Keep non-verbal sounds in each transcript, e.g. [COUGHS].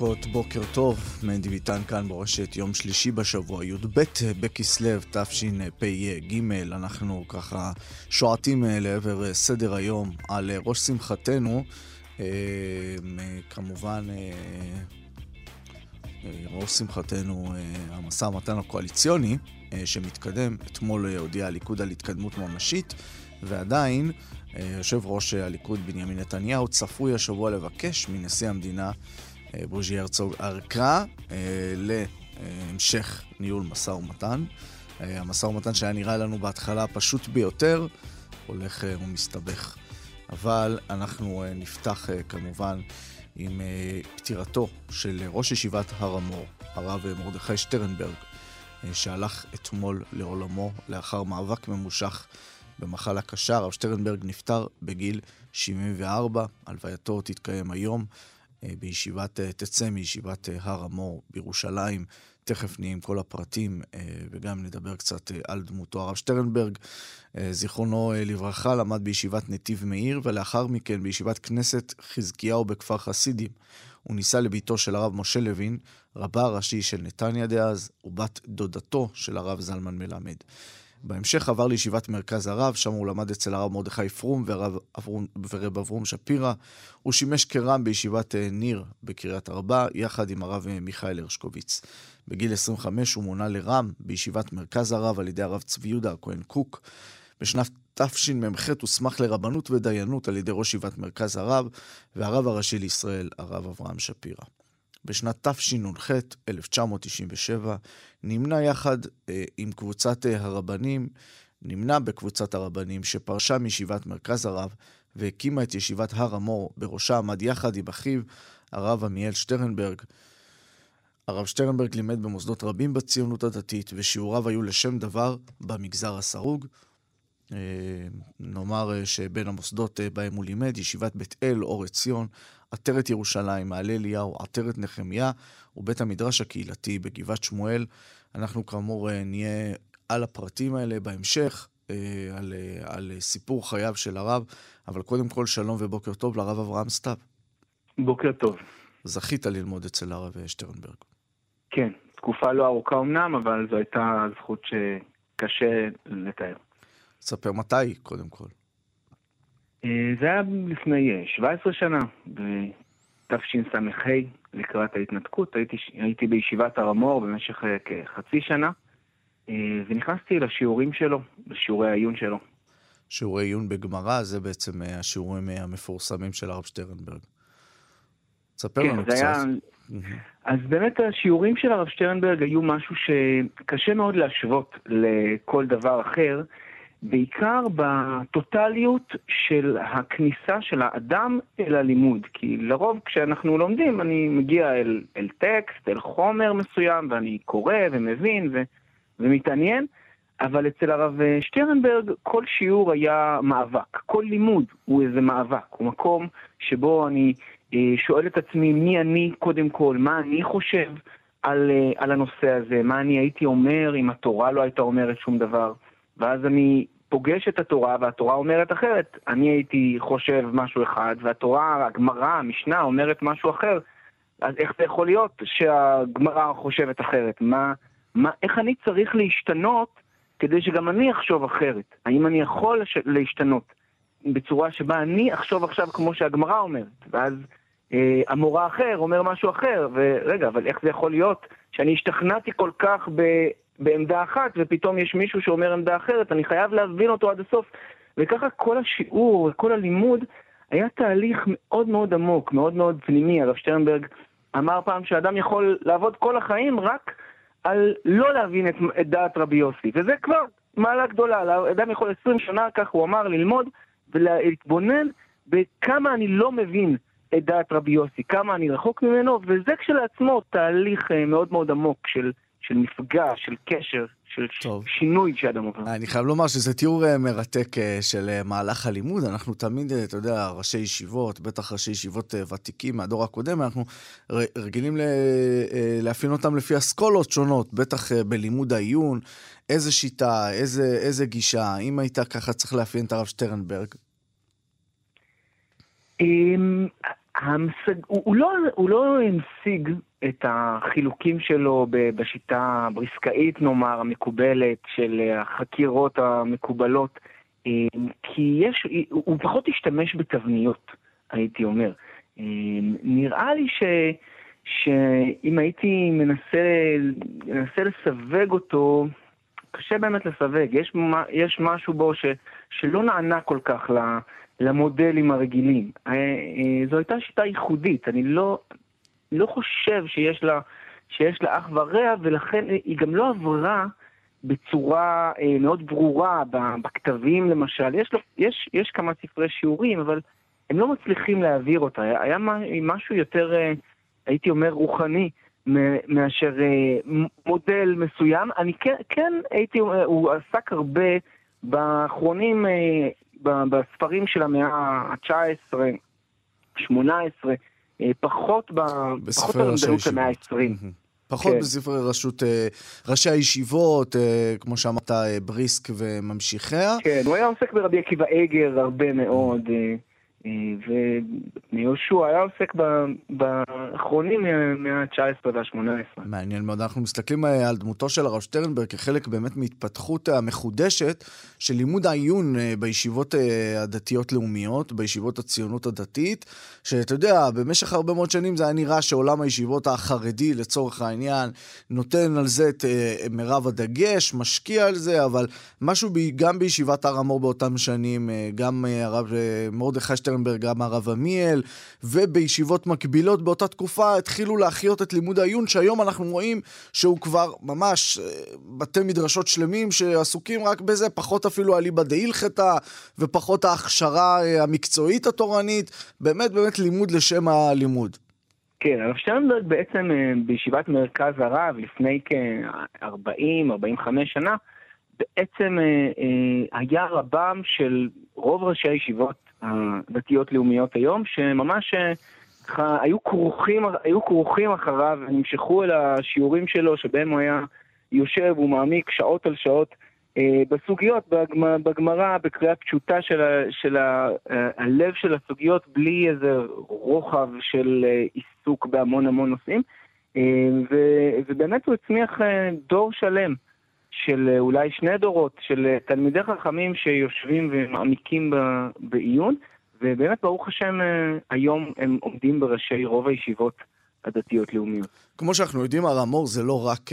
דקות, בוקר טוב, מנדי ביטן כאן ברשת, יום שלישי בשבוע, י"ב בכסלו תשפ"ג, אנחנו ככה שועטים לעבר סדר היום על ראש שמחתנו, אה, כמובן אה, אה, ראש שמחתנו המשא ומתן הקואליציוני שמתקדם, אתמול הודיע הליכוד על התקדמות ממשית, ועדיין יושב ראש הליכוד בנימין נתניהו צפוי השבוע לבקש מנשיא המדינה אה, בוז'י הרצוג ארכה אה, להמשך ניהול משא ומתן. אה, המשא ומתן שהיה נראה לנו בהתחלה פשוט ביותר, הולך ומסתבך. אבל אנחנו נפתח כמובן עם פטירתו של ראש ישיבת הר המור, הרב מרדכי שטרנברג, שהלך אתמול לעולמו לאחר מאבק ממושך במחלה קשה. הרב שטרנברג נפטר בגיל 74, הלווייתו תתקיים היום אה, בישיבת, אה, תצא מישיבת אה, הר המור בירושלים. תכף נהיה עם כל הפרטים וגם נדבר קצת על דמותו. הרב שטרנברג, זיכרונו לברכה, למד בישיבת נתיב מאיר ולאחר מכן בישיבת כנסת חזקיהו בכפר חסידים. הוא נישא לביתו של הרב משה לוין, רבה הראשי של נתניה דאז, ובת דודתו של הרב זלמן מלמד. בהמשך עבר לישיבת מרכז הרב, שם הוא למד אצל הרב מרדכי פרום ורב, אברום שפירא. הוא שימש כרם בישיבת אה, ניר בקריית ארבע, יחד עם הרב אה, מיכאל הרשקוביץ. בגיל 25 הוא מונה לרם בישיבת מרכז הרב על ידי הרב צבי יהודה הכהן קוק. בשנת תשמ"ח הוסמך לרבנות ודיינות על ידי ראש ישיבת מרכז הרב והרב הראשי לישראל, הרב אברהם שפירא. בשנת תשנ"ח, 1997, נמנה יחד אה, עם קבוצת אה, הרבנים, נמנה בקבוצת הרבנים שפרשה מישיבת מרכז הרב והקימה את ישיבת הר המור, בראשה עמד יחד עם אחיו, הרב עמיאל שטרנברג. הרב שטרנברג לימד במוסדות רבים בציונות הדתית, ושיעוריו היו לשם דבר במגזר הסרוג. אה, נאמר אה, שבין המוסדות אה, בהם הוא לימד, ישיבת בית אל, אור עציון, עטרת ירושלים, מעלה אליהו, עטרת נחמיה ובית המדרש הקהילתי בגבעת שמואל. אנחנו כאמור נהיה על הפרטים האלה בהמשך, על, על סיפור חייו של הרב, אבל קודם כל שלום ובוקר טוב לרב אברהם סתיו. בוקר טוב. זכית ללמוד אצל הרב שטרנברג. כן, תקופה לא ארוכה אמנם, אבל זו הייתה זכות שקשה לתאר. ספר מתי, קודם כל. אה, זה היה לפני 17 אה, שנה, בתשס"ה, לקראת ההתנתקות. הייתי, הייתי בישיבת הר המור במשך אה, כחצי שנה, ונכנסתי לשיעורים שלו, לשיעורי העיון שלו. שיעורי עיון בגמרא, זה בעצם השיעורים המפורסמים של הרב שטרנברג. ספר כן, לנו קצת. היה... אז באמת השיעורים של הרב שטרנברג היו משהו שקשה מאוד להשוות לכל דבר אחר. בעיקר בטוטליות של הכניסה של האדם אל הלימוד. כי לרוב כשאנחנו לומדים, אני מגיע אל, אל טקסט, אל חומר מסוים, ואני קורא ומבין ו, ומתעניין, אבל אצל הרב שטרנברג כל שיעור היה מאבק. כל לימוד הוא איזה מאבק. הוא מקום שבו אני אה, שואל את עצמי מי אני קודם כל, מה אני חושב על, אה, על הנושא הזה, מה אני הייתי אומר אם התורה לא הייתה אומרת שום דבר. ואז אני פוגש את התורה, והתורה אומרת אחרת. אני הייתי חושב משהו אחד, והתורה, הגמרא, המשנה, אומרת משהו אחר. אז איך זה יכול להיות שהגמרא חושבת אחרת? מה, מה, איך אני צריך להשתנות כדי שגם אני אחשוב אחרת? האם אני יכול. להשתנות בצורה שבה אני אחשוב עכשיו כמו שהגמרא אומרת? ואז אה, המורה אחר אומר משהו אחר, ורגע, אבל איך זה יכול להיות שאני השתכנעתי כל כך ב... בעמדה אחת, ופתאום יש מישהו שאומר עמדה אחרת, אני חייב להבין אותו עד הסוף. וככה כל השיעור וכל הלימוד היה תהליך מאוד מאוד עמוק, מאוד מאוד פנימי. הרב שטרנברג אמר פעם שאדם יכול לעבוד כל החיים רק על לא להבין את, את דעת רבי יוסי, וזה כבר מעלה גדולה. אדם יכול 20 שנה, כך הוא אמר, ללמוד ולהתבונן בכמה אני לא מבין את דעת רבי יוסי, כמה אני רחוק ממנו, וזה כשלעצמו תהליך אה, מאוד מאוד עמוק של, של מפגש, של קשר, של טוב. שינוי שאדם עובר. אני חייב לומר שזה תיאור אה, מרתק אה, של מהלך הלימוד. אנחנו תמיד, אתה יודע, ראשי ישיבות, בטח ראשי ישיבות ותיקים מהדור הקודם, אנחנו רגילים לאפיין אותם לפי אסכולות שונות, בטח בלימוד העיון, איזה שיטה, איזה, איזה גישה. אם היית ככה צריך לאפיין את הרב שטרנברג. המשג... הוא, הוא, לא, הוא לא המשיג את החילוקים שלו בשיטה הבריסקאית, נאמר, המקובלת, של החקירות המקובלות, אמ, כי יש, הוא פחות השתמש בתבניות, הייתי אומר. אמ, נראה לי ש... שאם הייתי מנסה, מנסה לסווג אותו, קשה באמת לסווג. יש, יש משהו בו ש, שלא נענה כל כך ל... למודלים הרגילים. אה, אה, זו הייתה שיטה ייחודית, אני לא, לא חושב שיש לה, שיש לה אח ורע, ולכן היא גם לא עברה בצורה אה, מאוד ברורה בכתבים למשל. יש, יש, יש כמה ספרי שיעורים, אבל הם לא מצליחים להעביר אותה. היה משהו יותר, הייתי אומר, רוחני. מאשר מודל מסוים. אני כן, כן הייתי, הוא עסק הרבה באחרונים בספרים של המאה ה-19, 18, אה, פחות במדענות המאה ה-20. פחות כן. בספרי רשות, אה, ראשי הישיבות, אה, כמו שאמרת, בריסק וממשיכיה. כן, הוא היה עוסק ברבי עקיבא אגר הרבה מאוד. ויהושע היה עוסק באחרונים מהמאה ה-19 וה-18. מעניין מאוד. אנחנו מסתכלים אה, על דמותו של הרב שטרנברג כחלק באמת מהתפתחות המחודשת של לימוד העיון אה, בישיבות אה, הדתיות-לאומיות, בישיבות הציונות הדתית, שאתה יודע, במשך הרבה מאוד שנים זה היה נראה שעולם הישיבות החרדי, לצורך העניין, נותן על זה את מירב הדגש, משקיע על זה, אבל משהו גם בישיבת הר המור באותם שנים, גם הרב מרדכי שטרנברג, שטרנברג, גם הרב עמיאל, ובישיבות מקבילות באותה תקופה התחילו להחיות את לימוד העיון, שהיום אנחנו רואים שהוא כבר ממש אה, בתי מדרשות שלמים שעסוקים רק בזה, פחות אפילו אליבא דהילכתא, ופחות ההכשרה אה, המקצועית התורנית, באמת באמת לימוד לשם הלימוד. כן, הרב שטרנברג בעצם אה, בישיבת מרכז הרב לפני כ-40-45 שנה, בעצם היה רבם של רוב ראשי הישיבות הדתיות-לאומיות היום, שממש אה, היו כרוכים, היו כרוכים אחריו ונמשכו אל השיעורים שלו, שבהם הוא היה יושב ומעמיק שעות על שעות אה, בסוגיות, בגמרא, בקריאה פשוטה של, ה, של ה, אה, הלב של הסוגיות, בלי איזה רוחב של עיסוק בהמון המון נושאים. ובאמת הוא הצמיח דור שלם. של אה, אולי שני דורות של אה, תלמידי חכמים שיושבים ומעמיקים בעיון, ובאמת, ברוך השם, אה, היום הם עומדים בראשי רוב הישיבות הדתיות-לאומיות. כמו שאנחנו יודעים, הר המור זה לא רק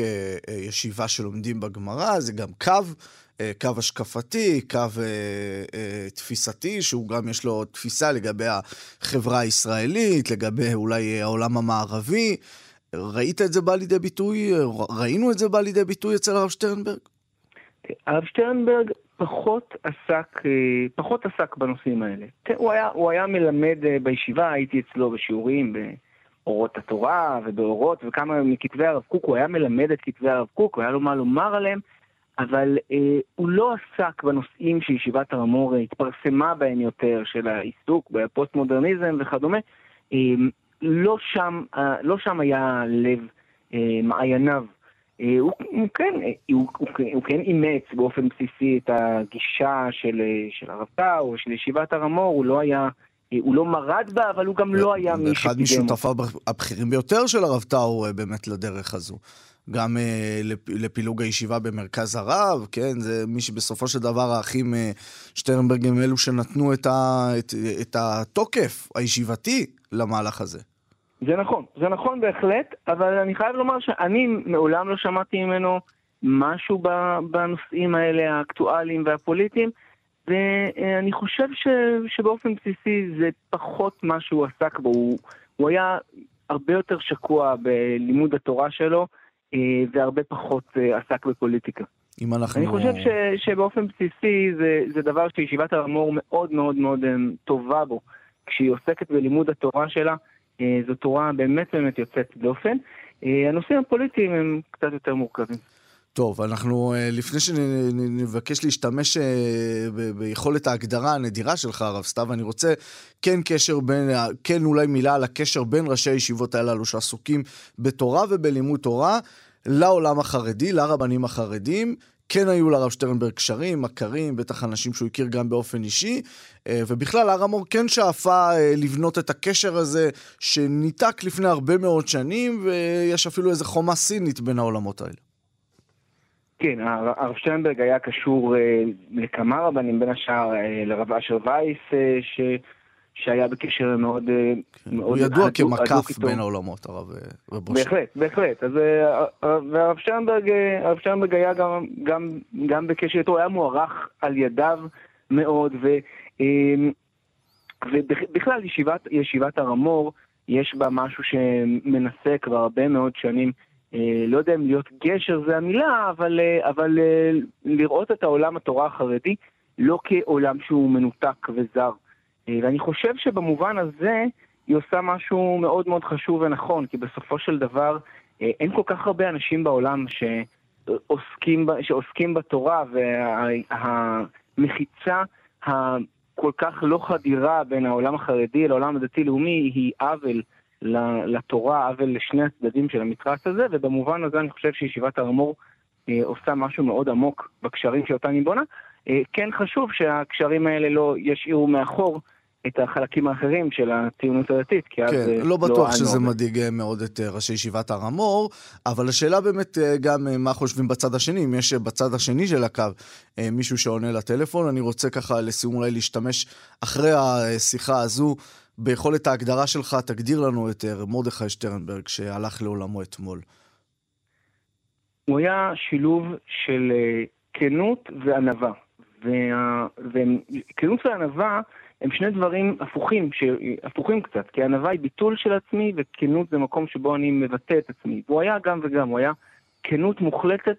ישיבה שלומדים בגמרא, זה גם קו. קו השקפתי, קו אה, תפיסתי, שהוא גם יש לו תפיסה לגבי החברה הישראלית, לגבי אולי העולם המערבי. ראית את זה בא לידי ביטוי? ראינו את זה בא לידי ביטוי אצל הרב שטרנברג? הרב שטרנברג פחות עסק, אה, פחות עסק בנושאים האלה. כן, הוא היה, הוא היה מלמד אה, בישיבה, הייתי אצלו בשיעורים באורות התורה ובאורות וכמה מכתבי הרב קוק, הוא היה מלמד את כתבי הרב קוק, הוא היה לו מה לומר עליהם, אבל אה, הוא לא עסק בנושאים שישיבת הר המור התפרסמה בהם יותר, של העיסוק בפוסט-מודרניזם וכדומה. אה, לא שם, אה, לא שם היה לב אה, מעייניו. אה, הוא, הוא, כן, הוא, הוא, הוא כן אימץ באופן בסיסי את הגישה של, של הרב טאו, של ישיבת הר המור, הוא לא היה... הוא לא מרד בה, אבל הוא גם לא היה מי שקידם. אחד משותפיו הבכירים ביותר של הרב טאו באמת לדרך הזו. גם אה, לפילוג הישיבה במרכז הרב, כן? זה מי שבסופו של דבר האחים אה, שטרנברג הם אלו שנתנו את, ה, את, את התוקף הישיבתי למהלך הזה. זה נכון, זה נכון בהחלט, אבל אני חייב לומר שאני מעולם לא שמעתי ממנו משהו בנושאים האלה האקטואליים והפוליטיים, ואני חושב ש, שבאופן בסיסי זה פחות מה שהוא עסק בו, הוא, הוא היה הרבה יותר שקוע בלימוד התורה שלו, אה, והרבה פחות אה, עסק בפוליטיקה. אם אנחנו... אני חושב ש, שבאופן בסיסי זה, זה דבר שישיבת הר המור מאוד מאוד מאוד אה, טובה בו. כשהיא עוסקת בלימוד התורה שלה, זו תורה באמת באמת יוצאת דופן. הנושאים הפוליטיים הם קצת יותר מורכבים. טוב, אנחנו, לפני שנבקש להשתמש ביכולת ההגדרה הנדירה שלך, הרב סתיו, אני רוצה כן קשר בין, כן אולי מילה על הקשר בין ראשי הישיבות הללו שעסוקים בתורה ובלימוד תורה לעולם החרדי, לרבנים החרדים. כן היו לרב שטרנברג קשרים, מכרים, בטח אנשים שהוא הכיר גם באופן אישי, ובכלל הר המור כן שאפה לבנות את הקשר הזה שניתק לפני הרבה מאוד שנים, ויש אפילו איזה חומה סינית בין העולמות האלה. כן, הרב שטרנברג היה קשור אה, לכמה רבנים, בין השאר אה, לרב אשר וייס, אה, ש... שהיה בקשר מאוד... כן, מאוד הוא ידוע כמקף בין העולמות, הרב רבושי. בהחלט, בהחלט. אז הרב שטרנברג, הרב שטרנברג היה גם, גם, גם בקשר איתו, היה מוערך על ידיו מאוד, ו, ובכלל ישיבת, ישיבת הר המור, יש בה משהו שמנסה כבר הרבה מאוד שנים אה, לא יודע אם להיות גשר זה המילה, אבל, אה, אבל אה, לראות את העולם התורה החרדי לא כעולם שהוא מנותק וזר. ואני חושב שבמובן הזה היא עושה משהו מאוד מאוד חשוב ונכון, כי בסופו של דבר אין כל כך הרבה אנשים בעולם שעוסקים, שעוסקים בתורה, והמחיצה הכל כך לא חדירה בין העולם החרדי לעולם הדתי-לאומי היא עוול. לתורה, עוול לשני הצדדים של המתרס הזה, ובמובן הזה אני חושב שישיבת הר המור אה, עושה משהו מאוד עמוק בקשרים שאותם היא בונה. אה, כן חשוב שהקשרים האלה לא ישאירו מאחור את החלקים האחרים של הציונות הדתית, כי אז... כן, לא, לא בטוח שזה מדאיג אה, מאוד את אה, ראשי ישיבת הר המור, אבל השאלה באמת גם מה חושבים בצד השני, אם יש בצד השני של הקו מישהו שעונה לטלפון, אני רוצה ככה לסיום אולי להשתמש אחרי השיחה הזו ביכולת ההגדרה שלך, תגדיר לנו את מרדכי שטרנברג שהלך לעולמו אתמול. הוא היה שילוב של כנות וענווה. וכנות וענווה הם שני דברים הפוכים. הפוכים קצת, כי ענווה היא ביטול של עצמי וכנות זה מקום שבו אני מבטא את עצמי. והוא היה גם וגם, הוא היה כנות מוחלטת,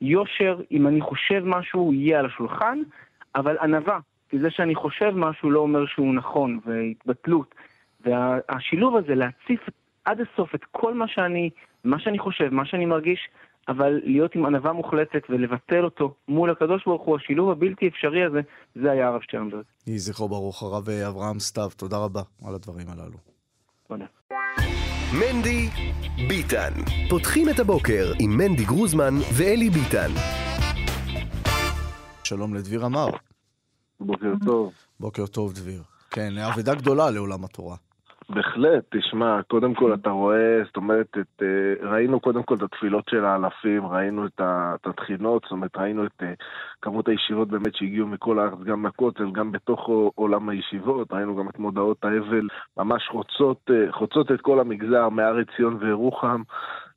יושר, אם אני חושב משהו הוא יהיה על השולחן, אבל ענווה, כי זה שאני חושב משהו לא אומר שהוא נכון, והתבטלות. והשילוב הזה, להציף עד הסוף את כל מה שאני, מה שאני חושב, מה שאני מרגיש, אבל להיות עם ענווה מוחלטת ולבטל אותו מול הקדוש ברוך הוא, השילוב הבלתי אפשרי הזה, זה היה הרב שטרנברג. יהי זכרו ברוך, הרב אברהם סתיו, תודה רבה על הדברים הללו. תודה. מנדי ביטן. פותחים את הבוקר עם מנדי גרוזמן ואלי ביטן. שלום לדביר אמר. בוקר טוב. בוקר טוב, דביר. כן, אבדה גדולה לעולם התורה. בהחלט, תשמע, קודם כל אתה רואה, זאת אומרת, את, אה, ראינו קודם כל את התפילות של האלפים, ראינו את התחינות, זאת אומרת, ראינו את אה, כמות הישיבות באמת שהגיעו מכל הארץ, גם מהכותל, גם בתוך עולם הישיבות, ראינו גם את מודעות האבל, ממש חוצות, אה, חוצות את כל המגזר, מהר עציון וירוחם,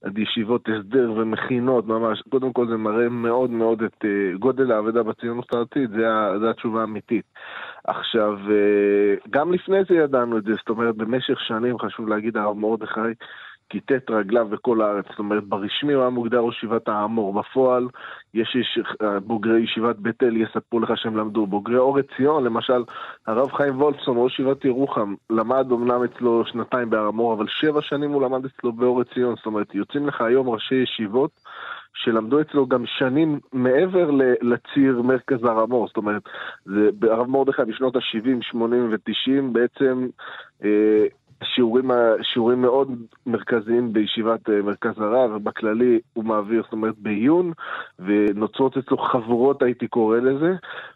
עד ישיבות הסדר ומכינות, ממש, קודם כל זה מראה מאוד מאוד את גודל האבדה בציונות הארצית, זה התשובה האמיתית. עכשיו, אה, גם לפני זה ידענו את זה, זאת אומרת, במשך שנים, חשוב להגיד, הרב מרדכי כיתת רגליו בכל הארץ, זאת אומרת, ברשמי הוא היה מוגדר ראש ישיבת האמור, בפועל יש יש אה, בוגרי ישיבת בית אל יספרו לך שהם למדו, בוגרי אור עציון, למשל, הרב חיים וולצון, ראש ישיבת ירוחם, למד אמנם אצלו שנתיים בהר המור, אבל שבע שנים הוא למד אצלו באור עציון, זאת אומרת, יוצאים לך היום ראשי ישיבות שלמדו אצלו גם שנים מעבר לציר מרכז הר המור, זאת אומרת, הרב מרדכי בשנות ה-70, 80 ו-90 בעצם אה, שיעורים, שיעורים מאוד מרכזיים בישיבת אה, מרכז הרב, ובכללי הוא מעביר, זאת אומרת, בעיון, ונוצרות אצלו חבורות, הייתי קורא לזה,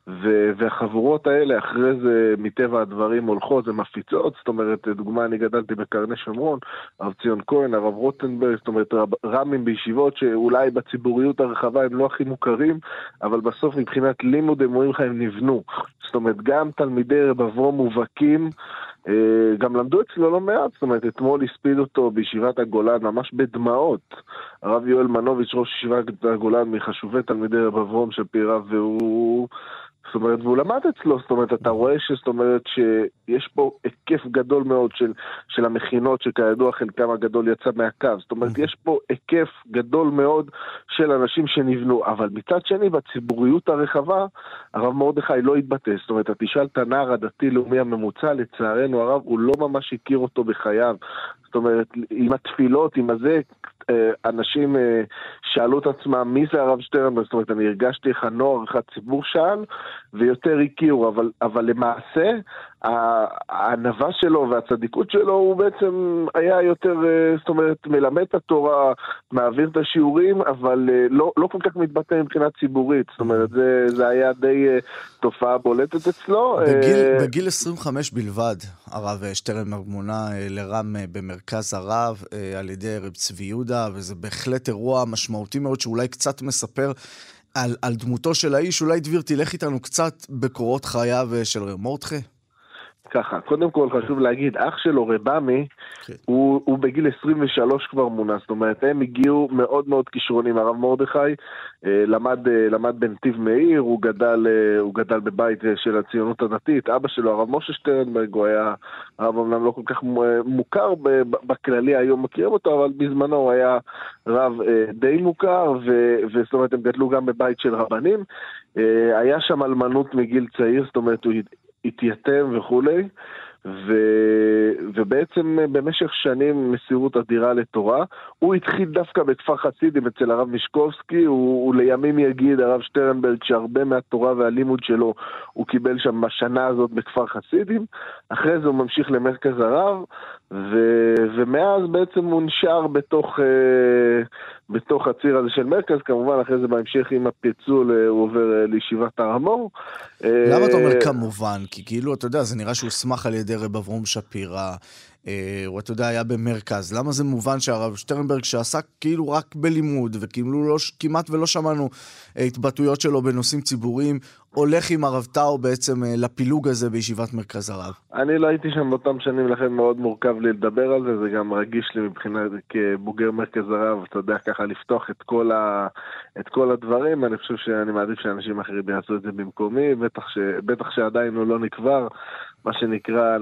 ו, והחבורות האלה, אחרי זה, מטבע הדברים, הולכות ומפיצות, זאת אומרת, דוגמה, אני גדלתי בקרני שומרון, הרב ציון כהן, הרב רוטנברג, זאת אומרת, רב, רמים בישיבות שאולי בציבוריות הרחבה הם לא הכי מוכרים, אבל בסוף מבחינת לימוד הם רואים לך הם נבנו. זאת אומרת, גם תלמידי רב אברום מובהקים, גם למדו אצלו לא מעט, זאת אומרת, אתמול הספיד אותו בישיבת הגולן ממש בדמעות. הרב יואל מנוביץ', ראש ישיבת הגולן, מחשובי תלמידי רב אברום של פיריו, והוא זאת אומרת, והוא למד אצלו, זאת אומרת, אתה רואה שזאת אומרת שיש פה היקף גדול מאוד של, של המכינות, שכידוע חלקם הגדול יצא מהקו. זאת אומרת, יש פה היקף גדול מאוד של אנשים שנבנו, אבל מצד שני, בציבוריות הרחבה, הרב מרדכי לא התבטא. זאת אומרת, אתה תשאל את הנער הדתי-לאומי הממוצע, לצערנו הרב, הוא לא ממש הכיר אותו בחייו. זאת אומרת, עם התפילות, עם הזה, אה, אנשים אה, שאלו את עצמם מי זה הרב שטרנברג, זאת אומרת, אני הרגשתי איך הנוער, איך הציבור שאל, ויותר הכירו, אבל, אבל למעשה, הענווה שלו והצדיקות שלו, הוא בעצם היה יותר, אה, זאת אומרת, מלמד את התורה, מעביר את השיעורים, אבל לא, לא כל כך מתבטא מבחינה ציבורית, זאת אומרת, זה, זה היה די תופעה בולטת אצלו. בגיל, בגיל 25 בלבד, הרב שטרנברג מונה לרם במרכז הרב על ידי רב צבי יהודה. וזה בהחלט אירוע משמעותי מאוד, שאולי קצת מספר על, על דמותו של האיש. אולי דביר, תלך איתנו קצת בקורות חייו של רב מורדכה. ככה, קודם כל חשוב להגיד, אח שלו, okay. כן. הוא, הוא בגיל 23 כבר מונה, זאת אומרת, הם הגיעו מאוד מאוד כישרונים. הרב מרדכי אה, למד, אה, למד בנתיב מאיר, הוא גדל, אה, הוא גדל בבית של הציונות הדתית. אבא שלו, הרב משה שטרנברג, הוא היה הרב אמנם לא כל כך מוכר בכללי, היום מכירים אותו, אבל בזמנו הוא היה רב די מוכר, וזאת אומרת, הם גדלו גם בבית של רבנים. היה שם אלמנות מגיל צעיר, זאת אומרת, הוא התייתם וכולי, ו... ובעצם במשך שנים מסירות אדירה לתורה. הוא התחיל דווקא בכפר חסידים אצל הרב מישקובסקי, הוא, הוא לימים יגיד, הרב שטרנברג, שהרבה מהתורה והלימוד שלו הוא קיבל שם בשנה הזאת בכפר חסידים. אחרי זה הוא ממשיך למרכז הרב, ו... ומאז בעצם הוא נשאר בתוך, אה, בתוך הציר הזה של מרכז, כמובן אחרי זה בהמשך עם הפיצול אה, הוא עובר אה, לישיבת הר המור. למה אתה אומר כמובן? כי כאילו, אתה יודע, זה נראה שהוא הוסמך על ידי רב אברום שפירא. הוא, אתה יודע, היה במרכז. למה זה מובן שהרב שטרנברג, שעסק כאילו רק בלימוד, וכאילו לא, כמעט ולא שמענו התבטאויות שלו בנושאים ציבוריים, הולך עם הרב טאו בעצם אה, לפילוג הזה בישיבת מרכז הרב? אני לא הייתי שם באותם שנים, לכן מאוד מורכב לי לדבר על זה, זה גם רגיש לי מבחינת כבוגר מרכז הרב, אתה יודע, ככה לפתוח את כל, ה, את כל הדברים, אני חושב שאני מעדיף שאנשים אחרים יעשו את זה במקומי, בטח, ש, בטח שעדיין הוא לא נקבר, מה שנקרא,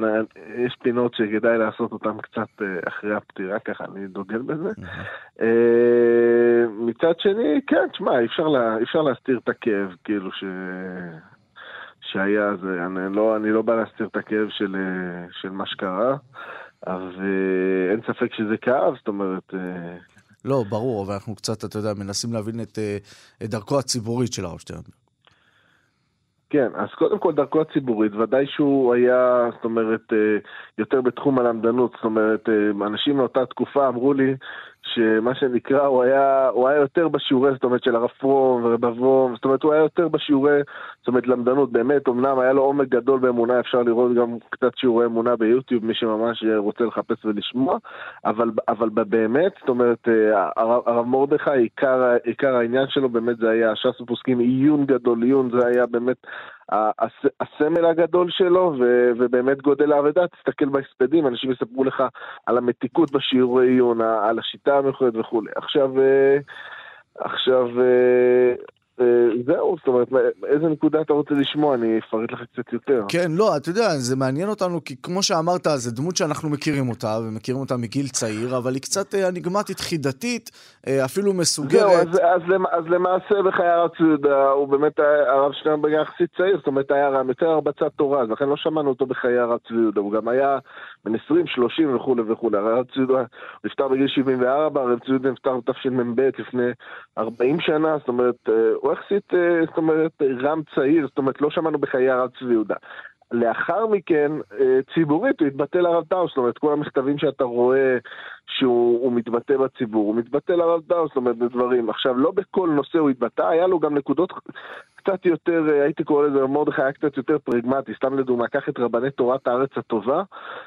יש פינות שכדאי לעשות אותן קצת אה, אחרי הפטירה, ככה אני דוגל בזה. אה, מצד שני, כן, תשמע, אי אפשר, לה, אפשר להסתיר את הכאב, כאילו ש... שהיה, זה, אני, לא, אני לא בא להסתיר את הכאב של, אה, של מה שקרה, אבל אין ספק שזה כאב, זאת אומרת... לא, ברור, אבל אנחנו קצת, אתה יודע, מנסים להבין את, את דרכו הציבורית של שטרנברג. כן, אז קודם כל דרכו הציבורית, ודאי שהוא היה, זאת אומרת, אה, יותר בתחום הלמדנות, זאת אומרת, אה, אנשים מאותה תקופה אמרו לי שמה שנקרא, הוא היה, הוא היה יותר בשיעורי, זאת אומרת, של הרב פרום ורב אבום, זאת אומרת, הוא היה יותר בשיעורי, זאת אומרת, למדנות, באמת, אמנם היה לו עומק גדול באמונה, אפשר לראות גם קצת שיעורי אמונה ביוטיוב, מי שממש רוצה לחפש ולשמוע, אבל, אבל באמת, זאת אומרת, אה, הרב מרדכי, עיקר, עיקר העניין שלו באמת זה היה ש"ס ופוסקים עיון גדול, עיון, זה היה באמת הסמל הגדול שלו, ו, ובאמת גודל האבדה, תסתכל בהספדים, אנשים יספרו לך על המתיקות בשיעורי עיון, על השיטה המיוחדת וכולי. עכשיו, אה, עכשיו, אה, זהו, זאת אומרת, איזה נקודה אתה רוצה לשמוע, אני אפרט לך קצת יותר. כן, לא, אתה יודע, זה מעניין אותנו, כי כמו שאמרת, זו דמות שאנחנו מכירים אותה, ומכירים אותה מגיל צעיר, אבל היא קצת אניגמטית, חידתית, אפילו מסוגרת. זהו, אז, אז, אז למעשה בחיי הרב צבי הוא באמת הרב שטרנברג יחסית צעיר, זאת אומרת, היה רם יותר הרבצת תורה, אז לכן לא שמענו אותו בחיי הרב צבי יהודה, הוא גם היה בן 20, 30 וכולי וכולי. הרב צבי יהודה נפטר בגיל 74, הרב צבי יהודה נפטר בתשמ"ב לפני 40 שנה, זאת אומרת, הוא יחסית, זאת אומרת, רם צעיר, זאת אומרת, לא שמענו בחיי הרב צבי יהודה. לאחר מכן, אה, ציבורית, הוא התבטא לרב טאו, זאת אומרת, כל המכתבים שאתה רואה שהוא מתבטא בציבור, הוא מתבטא לרב טאו, זאת אומרת, בדברים. עכשיו, לא בכל נושא הוא התבטא, היה לו גם נקודות קצת יותר, אה, הייתי קורא לזה, מרדכי היה קצת יותר פרגמטי. סתם לדוגמה, קח את רבני תורת הארץ הטובה,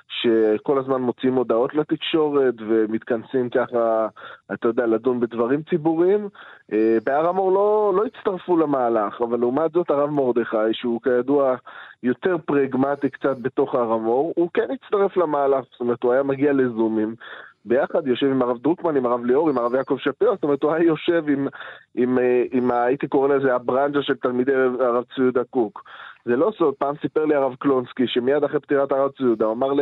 שכל הזמן מוציאים הודעות לתקשורת ומתכנסים ככה, אתה יודע, לדון בדברים ציבוריים. אה, בהר המור לא, לא הצטרפו למהלך, אבל לעומת זאת הרב מרדכי, שהוא כידוע יותר פרגמטי קצת בתוך הר המור, הוא כן הצטרף למהלך, זאת אומרת, הוא היה מגיע לזומים. ביחד, יושב עם הרב דרוקמן, עם הרב ליאור, עם הרב יעקב שפירא, זאת אומרת, הוא היה יושב עם, עם, אה, עם, עם הייתי קורא לזה הברנז'ה של תלמידי הרב צבי יהודה קוק. זה לא סוד, פעם סיפר לי הרב קלונסקי, שמיד אחרי פטירת הרב צבי יהודה, הוא אמר, ל...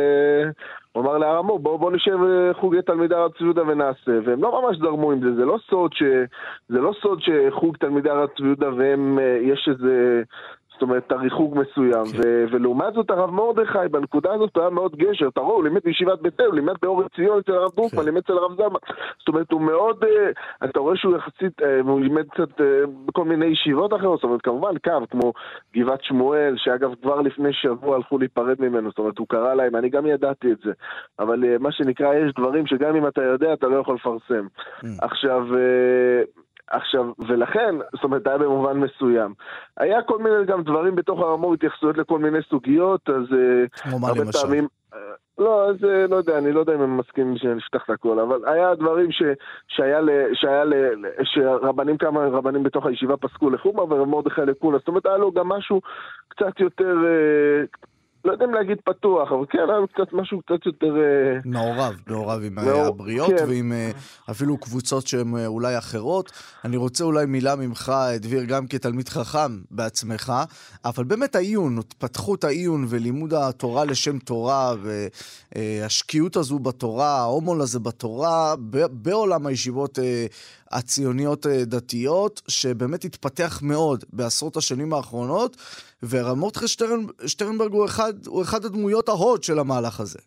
הוא אמר להר אמור, בוא, בוא נשב אה, חוגי תלמידי הרב צבי יהודה ונעשה, והם לא ממש זרמו עם זה, זה לא סוד, ש... זה לא סוד שחוג תלמידי הרב צבי יהודה והם, אה, יש איזה זאת אומרת, הריחוק מסוים. כן. ו- ולעומת זאת הרב מרדכי, בנקודה הזאת הוא היה מאוד גשר. רואה, הוא לימד בישיבת בית אל, הוא לימד באור עציון אצל הרב דרוקמן, כן. לימד אצל הרב זלמן. זאת אומרת, הוא מאוד, uh, אתה רואה שהוא יחסית, uh, הוא לימד קצת uh, בכל מיני ישיבות אחרות, זאת אומרת, כמובן קו, כמו גבעת שמואל, שאגב כבר לפני שבוע הלכו להיפרד ממנו, זאת אומרת, הוא קרא להם, אני גם ידעתי את זה. אבל uh, מה שנקרא, יש דברים שגם אם אתה יודע, אתה לא יכול לפרסם. Mm. עכשיו... Uh, עכשיו, ולכן, זאת אומרת, היה במובן מסוים. היה כל מיני גם דברים בתוך הרמור, התייחסויות לכל מיני סוגיות, אז אה, כמו מה למשל? פעמים... אה, לא, אז אה, לא יודע, אני לא יודע אם הם מסכימים שנפתח את הכל, אבל היה דברים ש, שהיה, ל, שהיה ל, שרבנים, כמה רבנים בתוך הישיבה פסקו לחומר ומרדכי לקולה, זאת אומרת, היה לו גם משהו קצת יותר, לא יודע אם להגיד פתוח, אבל כן, היה קצת משהו קצת יותר... אה, מעורב, מעורב עם מעור... הבריות כן. ועם אה, אפילו קבוצות שהן אה, אולי אחרות. אני רוצה אולי מילה ממך, דביר, גם כתלמיד חכם בעצמך, אבל באמת העיון, התפתחות העיון ולימוד התורה לשם תורה והשקיעות הזו בתורה, ההומול הזה בתורה, בעולם הישיבות הציוניות דתיות, שבאמת התפתח מאוד בעשרות השנים האחרונות. ורמורטחה שטרן, שטרנברג הוא אחד, הוא אחד הדמויות ההוד של המהלך הזה.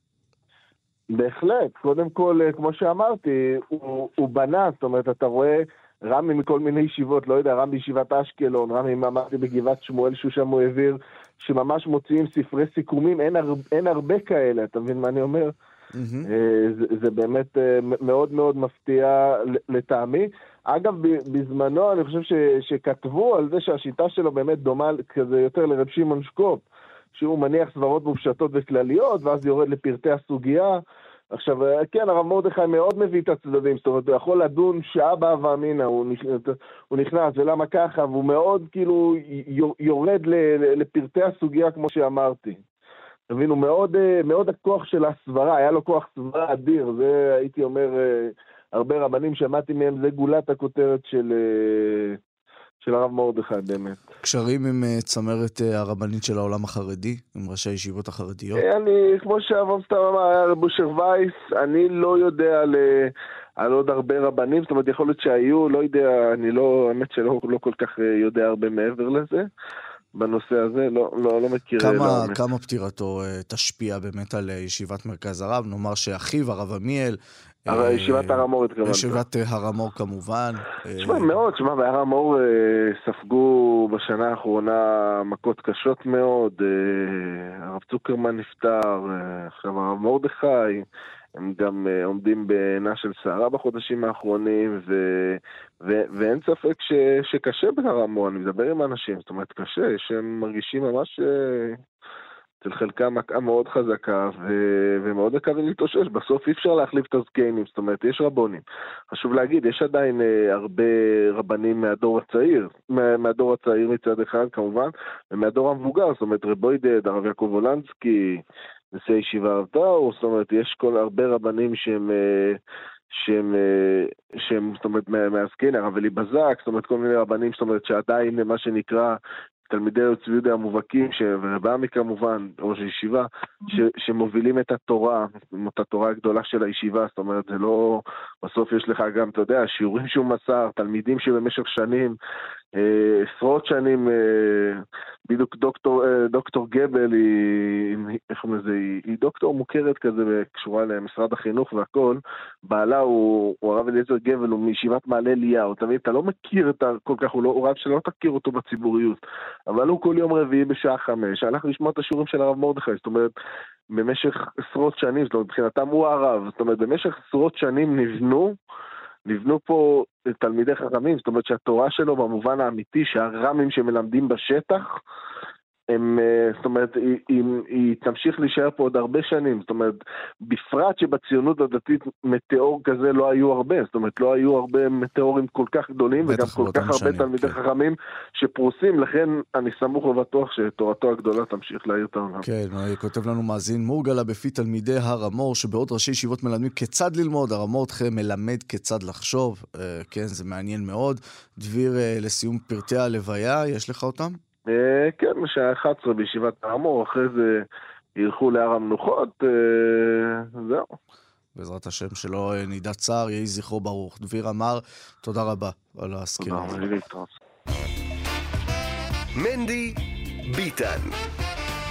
בהחלט, קודם כל, אה, כמו שאמרתי, הוא, הוא בנה, זאת אומרת, אתה רואה רמי מכל מיני ישיבות, לא יודע, רמי בישיבת אשקלון, רמי אמרתי בגבעת שמואל, שהוא שם הוא העביר, שממש מוציאים ספרי סיכומים, אין, הר, אין הרבה כאלה, אתה מבין מה אני אומר? Mm-hmm. זה, זה באמת אה, מאוד מאוד מפתיע לטעמי. אגב, בזמנו אני חושב ש, שכתבו על זה שהשיטה שלו באמת דומה כזה יותר לרב שמעון שקופ, שהוא מניח סברות מופשטות וכלליות, ואז יורד לפרטי הסוגיה. עכשיו, כן, הרב מרדכי מאוד מביא את הצדדים, זאת אומרת, הוא יכול לדון שעה בהווה אמינא, הוא, הוא נכנס, ולמה ככה, והוא מאוד כאילו יורד לפרטי הסוגיה, כמו שאמרתי. אתה מבין, הוא מאוד, מאוד הכוח של הסברה, היה לו כוח סברה אדיר, זה הייתי אומר... הרבה רבנים, שמעתי מהם, זה גולת הכותרת של, אה, של הרב מרדכי באמת. קשרים עם אה, צמרת אה, הרבנית של העולם החרדי, עם ראשי הישיבות החרדיות? אני, כמו שאברהם סתם אמר, היה רב אושר וייס, אני לא יודע על, על עוד הרבה רבנים, זאת אומרת, יכול להיות שהיו, לא יודע, אני לא, האמת שלא לא כל כך יודע הרבה מעבר לזה. בנושא הזה, לא, לא, לא מכיר... כמה, לא כמה פטירתו תשפיע באמת על ישיבת מרכז הרב? נאמר שאחיו, הרב עמיאל, אה, ישיבת הר המור התכוונת. ישיבת אה, הר המור כמובן. תשמע, אה, מאוד, תשמע, בהר המור ספגו בשנה האחרונה מכות קשות מאוד. הרב צוקרמן נפטר, עכשיו הרב מרדכי. הם גם עומדים בעינה של סערה בחודשים האחרונים, ו, ו, ואין ספק ש, שקשה בהר המור, אני מדבר עם אנשים, זאת אומרת, קשה, שהם מרגישים ממש אצל חלקם מכה מאוד חזקה ו... ומאוד מקווים להתאושש. בסוף אי אפשר להחליף את הזקנים, זאת אומרת, יש רבונים. חשוב להגיד, יש עדיין אה, הרבה רבנים מהדור הצעיר, מה... מהדור הצעיר מצד אחד כמובן, ומהדור המבוגר, זאת אומרת, רבוידד, הרב יעקב וולנסקי, נשיא הישיבה הרב טאו, זאת אומרת, יש כל הרבה רבנים שהם... אה, שהם, אה, שהם, זאת אומרת, מהזקן, הרב אלי בזק, זאת אומרת, כל מיני רבנים, זאת אומרת, שעדיין, מה שנקרא, תלמידי צבי יהודה המובהקים, ורב עמי כמובן, ראש הישיבה, ש, שמובילים את התורה, את התורה הגדולה של הישיבה, זאת אומרת, זה לא... בסוף יש לך גם, אתה יודע, שיעורים שהוא מסר, תלמידים שבמשך שנים עשרות שנים, אה, בדיוק דוקטור, אה, דוקטור גבל היא, איך קוראים לזה, היא דוקטור מוכרת כזה, קשורה למשרד החינוך והכל. בעלה הוא, הוא הרב אליעזר גבל, הוא מישיבת מעלה אליהו. אתה מבין, אתה לא מכיר את ה... כל כך, הוא, לא, הוא רב שלא תכיר אותו בציבוריות. אבל הוא כל יום רביעי בשעה חמש, הלך לשמוע את השיעורים של הרב מרדכי, זאת אומרת, במשך עשרות שנים, זאת אומרת, מבחינתם הוא הרב, זאת אומרת, במשך עשרות שנים נבנו נבנו פה תלמידי חכמים, זאת אומרת שהתורה שלו במובן האמיתי, שהר"מים שמלמדים בשטח, הם, אה, זאת אומרת, היא, היא, היא תמשיך להישאר פה עוד הרבה שנים, זאת אומרת, בפרט שבציונות הדתית מטאור כזה לא היו הרבה, זאת אומרת, לא היו הרבה מטאורים כל כך גדולים, וגם כל כך הרבה שנים, תלמידי כן. חכמים שפרוסים, לכן אני סמוך ובטוח שתורתו הגדולה תמשיך להעיר את העולם. כן, כותב לנו מאזין מורגלה בפי תלמידי הר המור, שבעוד ראשי ישיבות מלמדים כיצד ללמוד, הר המור אתכם מלמד כיצד לחשוב, אה, כן, זה מעניין מאוד. דביר, אה, לסיום פרטי הלוויה, יש לך אותם? אה, כן, בשעה 11 בישיבת האמור, אחרי זה ילכו להר המנוחות, אה, זהו. בעזרת השם, שלא נדע צער, יהי זכרו ברוך. דביר אמר, תודה רבה על הסקירה. תודה, להתראות. מנדי ביטן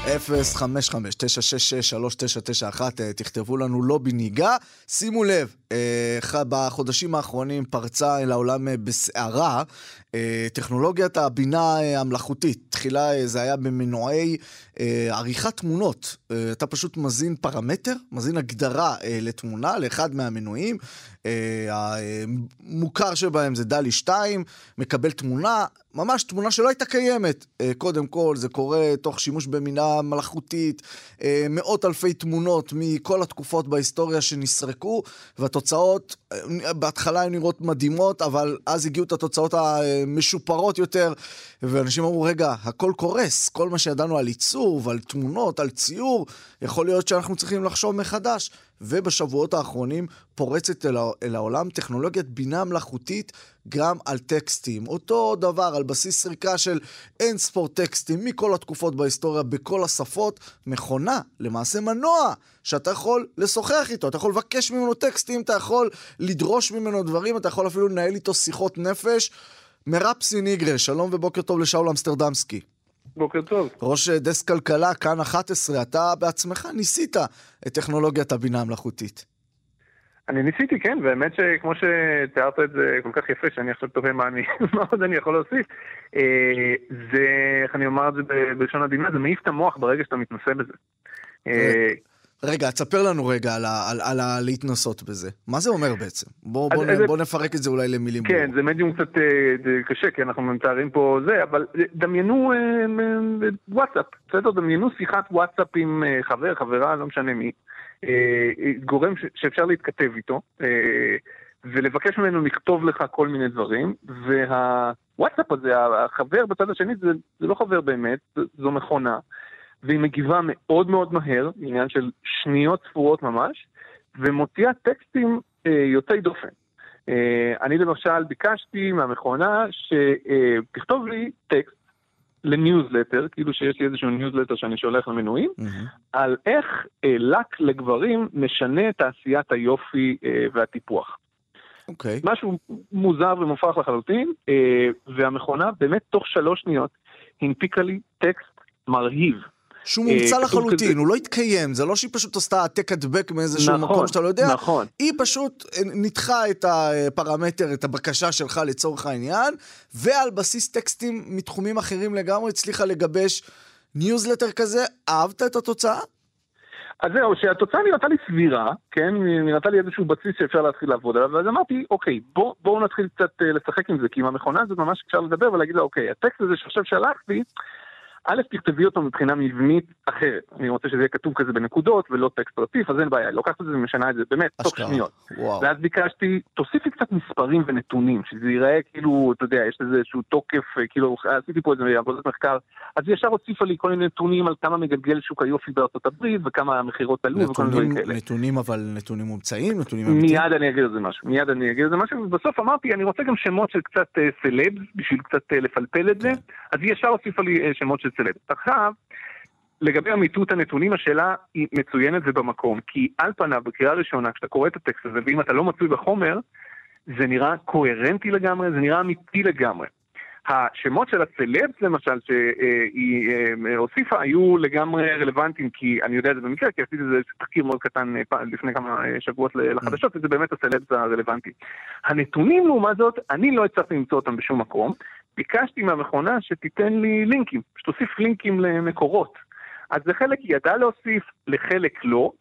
055-966-3991, תכתבו לנו לא בנהיגה. שימו לב, אה, בחודשים האחרונים פרצה אל העולם בסערה אה, טכנולוגיית הבינה אה, המלאכותית. תחילה אה, זה היה במנועי עריכת תמונות. אתה פשוט מזין פרמטר, מזין הגדרה לתמונה, לאחד מהמנועים. המוכר שבהם זה דלי 2, מקבל תמונה, ממש תמונה שלא הייתה קיימת. קודם כל, זה קורה תוך שימוש במינה מלאכותית, מאות אלפי תמונות מכל התקופות בהיסטוריה שנסרקו, והתוצאות, בהתחלה הן נראות מדהימות, אבל אז הגיעו את התוצאות משופרות יותר, ואנשים אמרו, רגע, הכל קורס, כל מה שידענו על עיצוב, על תמונות, על ציור, יכול להיות שאנחנו צריכים לחשוב מחדש. ובשבועות האחרונים פורצת אל, העולם טכנולוגיית בינה מלאכותית גם על טקסטים. אותו דבר, על בסיס סריקה של אין ספור טקסטים מכל התקופות בהיסטוריה, בכל השפות, מכונה, למעשה מנוע, שאתה יכול לשוחח איתו, אתה יכול לבקש ממנו טקסטים, אתה יכול לדרוש ממנו דברים, אתה יכול אפילו לנהל איתו שיחות נפש. מרפסי ניגרה, שלום ובוקר טוב לשאול אמסטרדמסקי. בוקר טוב. ראש דסק כלכלה, כאן 11, אתה בעצמך ניסית את טכנולוגיית הבינה המלאכותית. אני ניסיתי, כן, והאמת שכמו שתיארת את זה כל כך יפה, שאני עכשיו תוהה מה, [LAUGHS] מה עוד אני יכול להוסיף, אה, זה, איך אני אומר את זה בלשון עדינה, זה מעיף את המוח ברגע שאתה מתנסה בזה. אה, רגע, תספר לנו רגע על, ה, על, על הלהתנסות בזה. מה זה אומר בעצם? בוא, בוא, נ, בוא נפרק את זה אולי למילים כן, בואו. זה מדיום קצת אה, קשה, כי אנחנו מתארים פה זה, אבל דמיינו אה, אה, וואטסאפ, בסדר? דמיינו שיחת וואטסאפ עם אה, חבר, חברה, לא משנה מי, אה, אה, גורם ש, שאפשר להתכתב איתו, אה, ולבקש ממנו לכתוב לך כל מיני דברים, והוואטסאפ הזה, החבר בצד השני, זה, זה לא חבר באמת, זו מכונה. והיא מגיבה מאוד מאוד מהר, עניין של שניות ספורות ממש, ומוציאה טקסטים אה, יוצאי דופן. אה, אני למשל ביקשתי מהמכונה שתכתוב אה, לי טקסט לניוזלטר, כאילו שיש לי איזשהו ניוזלטר שאני שולח למנויים, mm-hmm. על איך אה, לק לגברים משנה את תעשיית היופי אה, והטיפוח. אוקיי. Okay. משהו מוזר ומופרך לחלוטין, אה, והמכונה באמת תוך שלוש שניות הנפיקה לי טקסט מרהיב. שהוא מומצא אה, לחלוטין, הוא לא התקיים, זה לא שהיא פשוט עשתה העתק הדבק מאיזשהו נכון, מקום שאתה לא יודע, נכון. היא פשוט אה, ניתחה את הפרמטר, את הבקשה שלך לצורך העניין, ועל בסיס טקסטים מתחומים אחרים לגמרי הצליחה לגבש ניוזלטר כזה, אהבת את התוצאה? אז זהו, שהתוצאה נראתה לי סבירה, כן? נראתה לי איזשהו בסיס שאפשר להתחיל לעבוד עליו, ואז אמרתי, אוקיי, בואו בוא נתחיל קצת אה, לשחק עם זה, כי עם המכונה הזאת ממש אפשר לדבר ולהגיד לה, אוקיי, הטקסט הזה שעכשיו שלחתי, א', תכתבי אותו מבחינה מבנית אחרת. אני רוצה שזה יהיה כתוב כזה בנקודות ולא טקסט רציף, אז אין בעיה, היא לוקחת את זה ומשנה את זה באמת תוך שניות. וואו. ואז ביקשתי, תוסיפי קצת מספרים ונתונים, שזה ייראה כאילו, אתה יודע, יש לזה איזשהו תוקף, אה, כאילו, עשיתי פה איזה עבודת מחקר, אז ישר הוסיפה לי כל מיני נתונים על כמה מגלגל שוק היופי בארצות הברית וכמה המכירות עלו וכל מיני דברים כאלה. נתונים אבל נתונים מומצאים, נתונים אמיתיים? מיד אני אגיד על זה משהו, מיד אני אגיד על זה משהו, ובסוף אמרתי, אני רוצה גם שמות של קצת סלבס, בשביל קצת לפלפל את זה. אז היא ישר הוסיפה לי שמות של סלבס. עכשיו, לגבי אמיתות הנתונים, השאלה היא מצוינת ובמקום. כי על פניו, בקריאה ראשונה, כשאתה קורא את הטקסט הזה, ואם אתה לא מצוי בחומר, זה נראה קוהרנטי לגמרי, זה נראה אמיתי לגמרי. השמות של הסלבס למשל שהיא אה, הוסיפה היו לגמרי רלוונטיים, כי אני יודע את זה במקרה, כי עשיתי איזה תחקיר מאוד קטן אה, לפני כמה אה, שבועות לחדשות, וזה באמת הסלבס הרלוונטי. הנתונים לעומת זאת, אני לא הצלחתי למצוא אותם בשום מקום. ביקשתי מהמכונה שתיתן לי לינקים, שתוסיף לינקים למקורות. אז לחלק היא ידעה להוסיף, לחלק לא.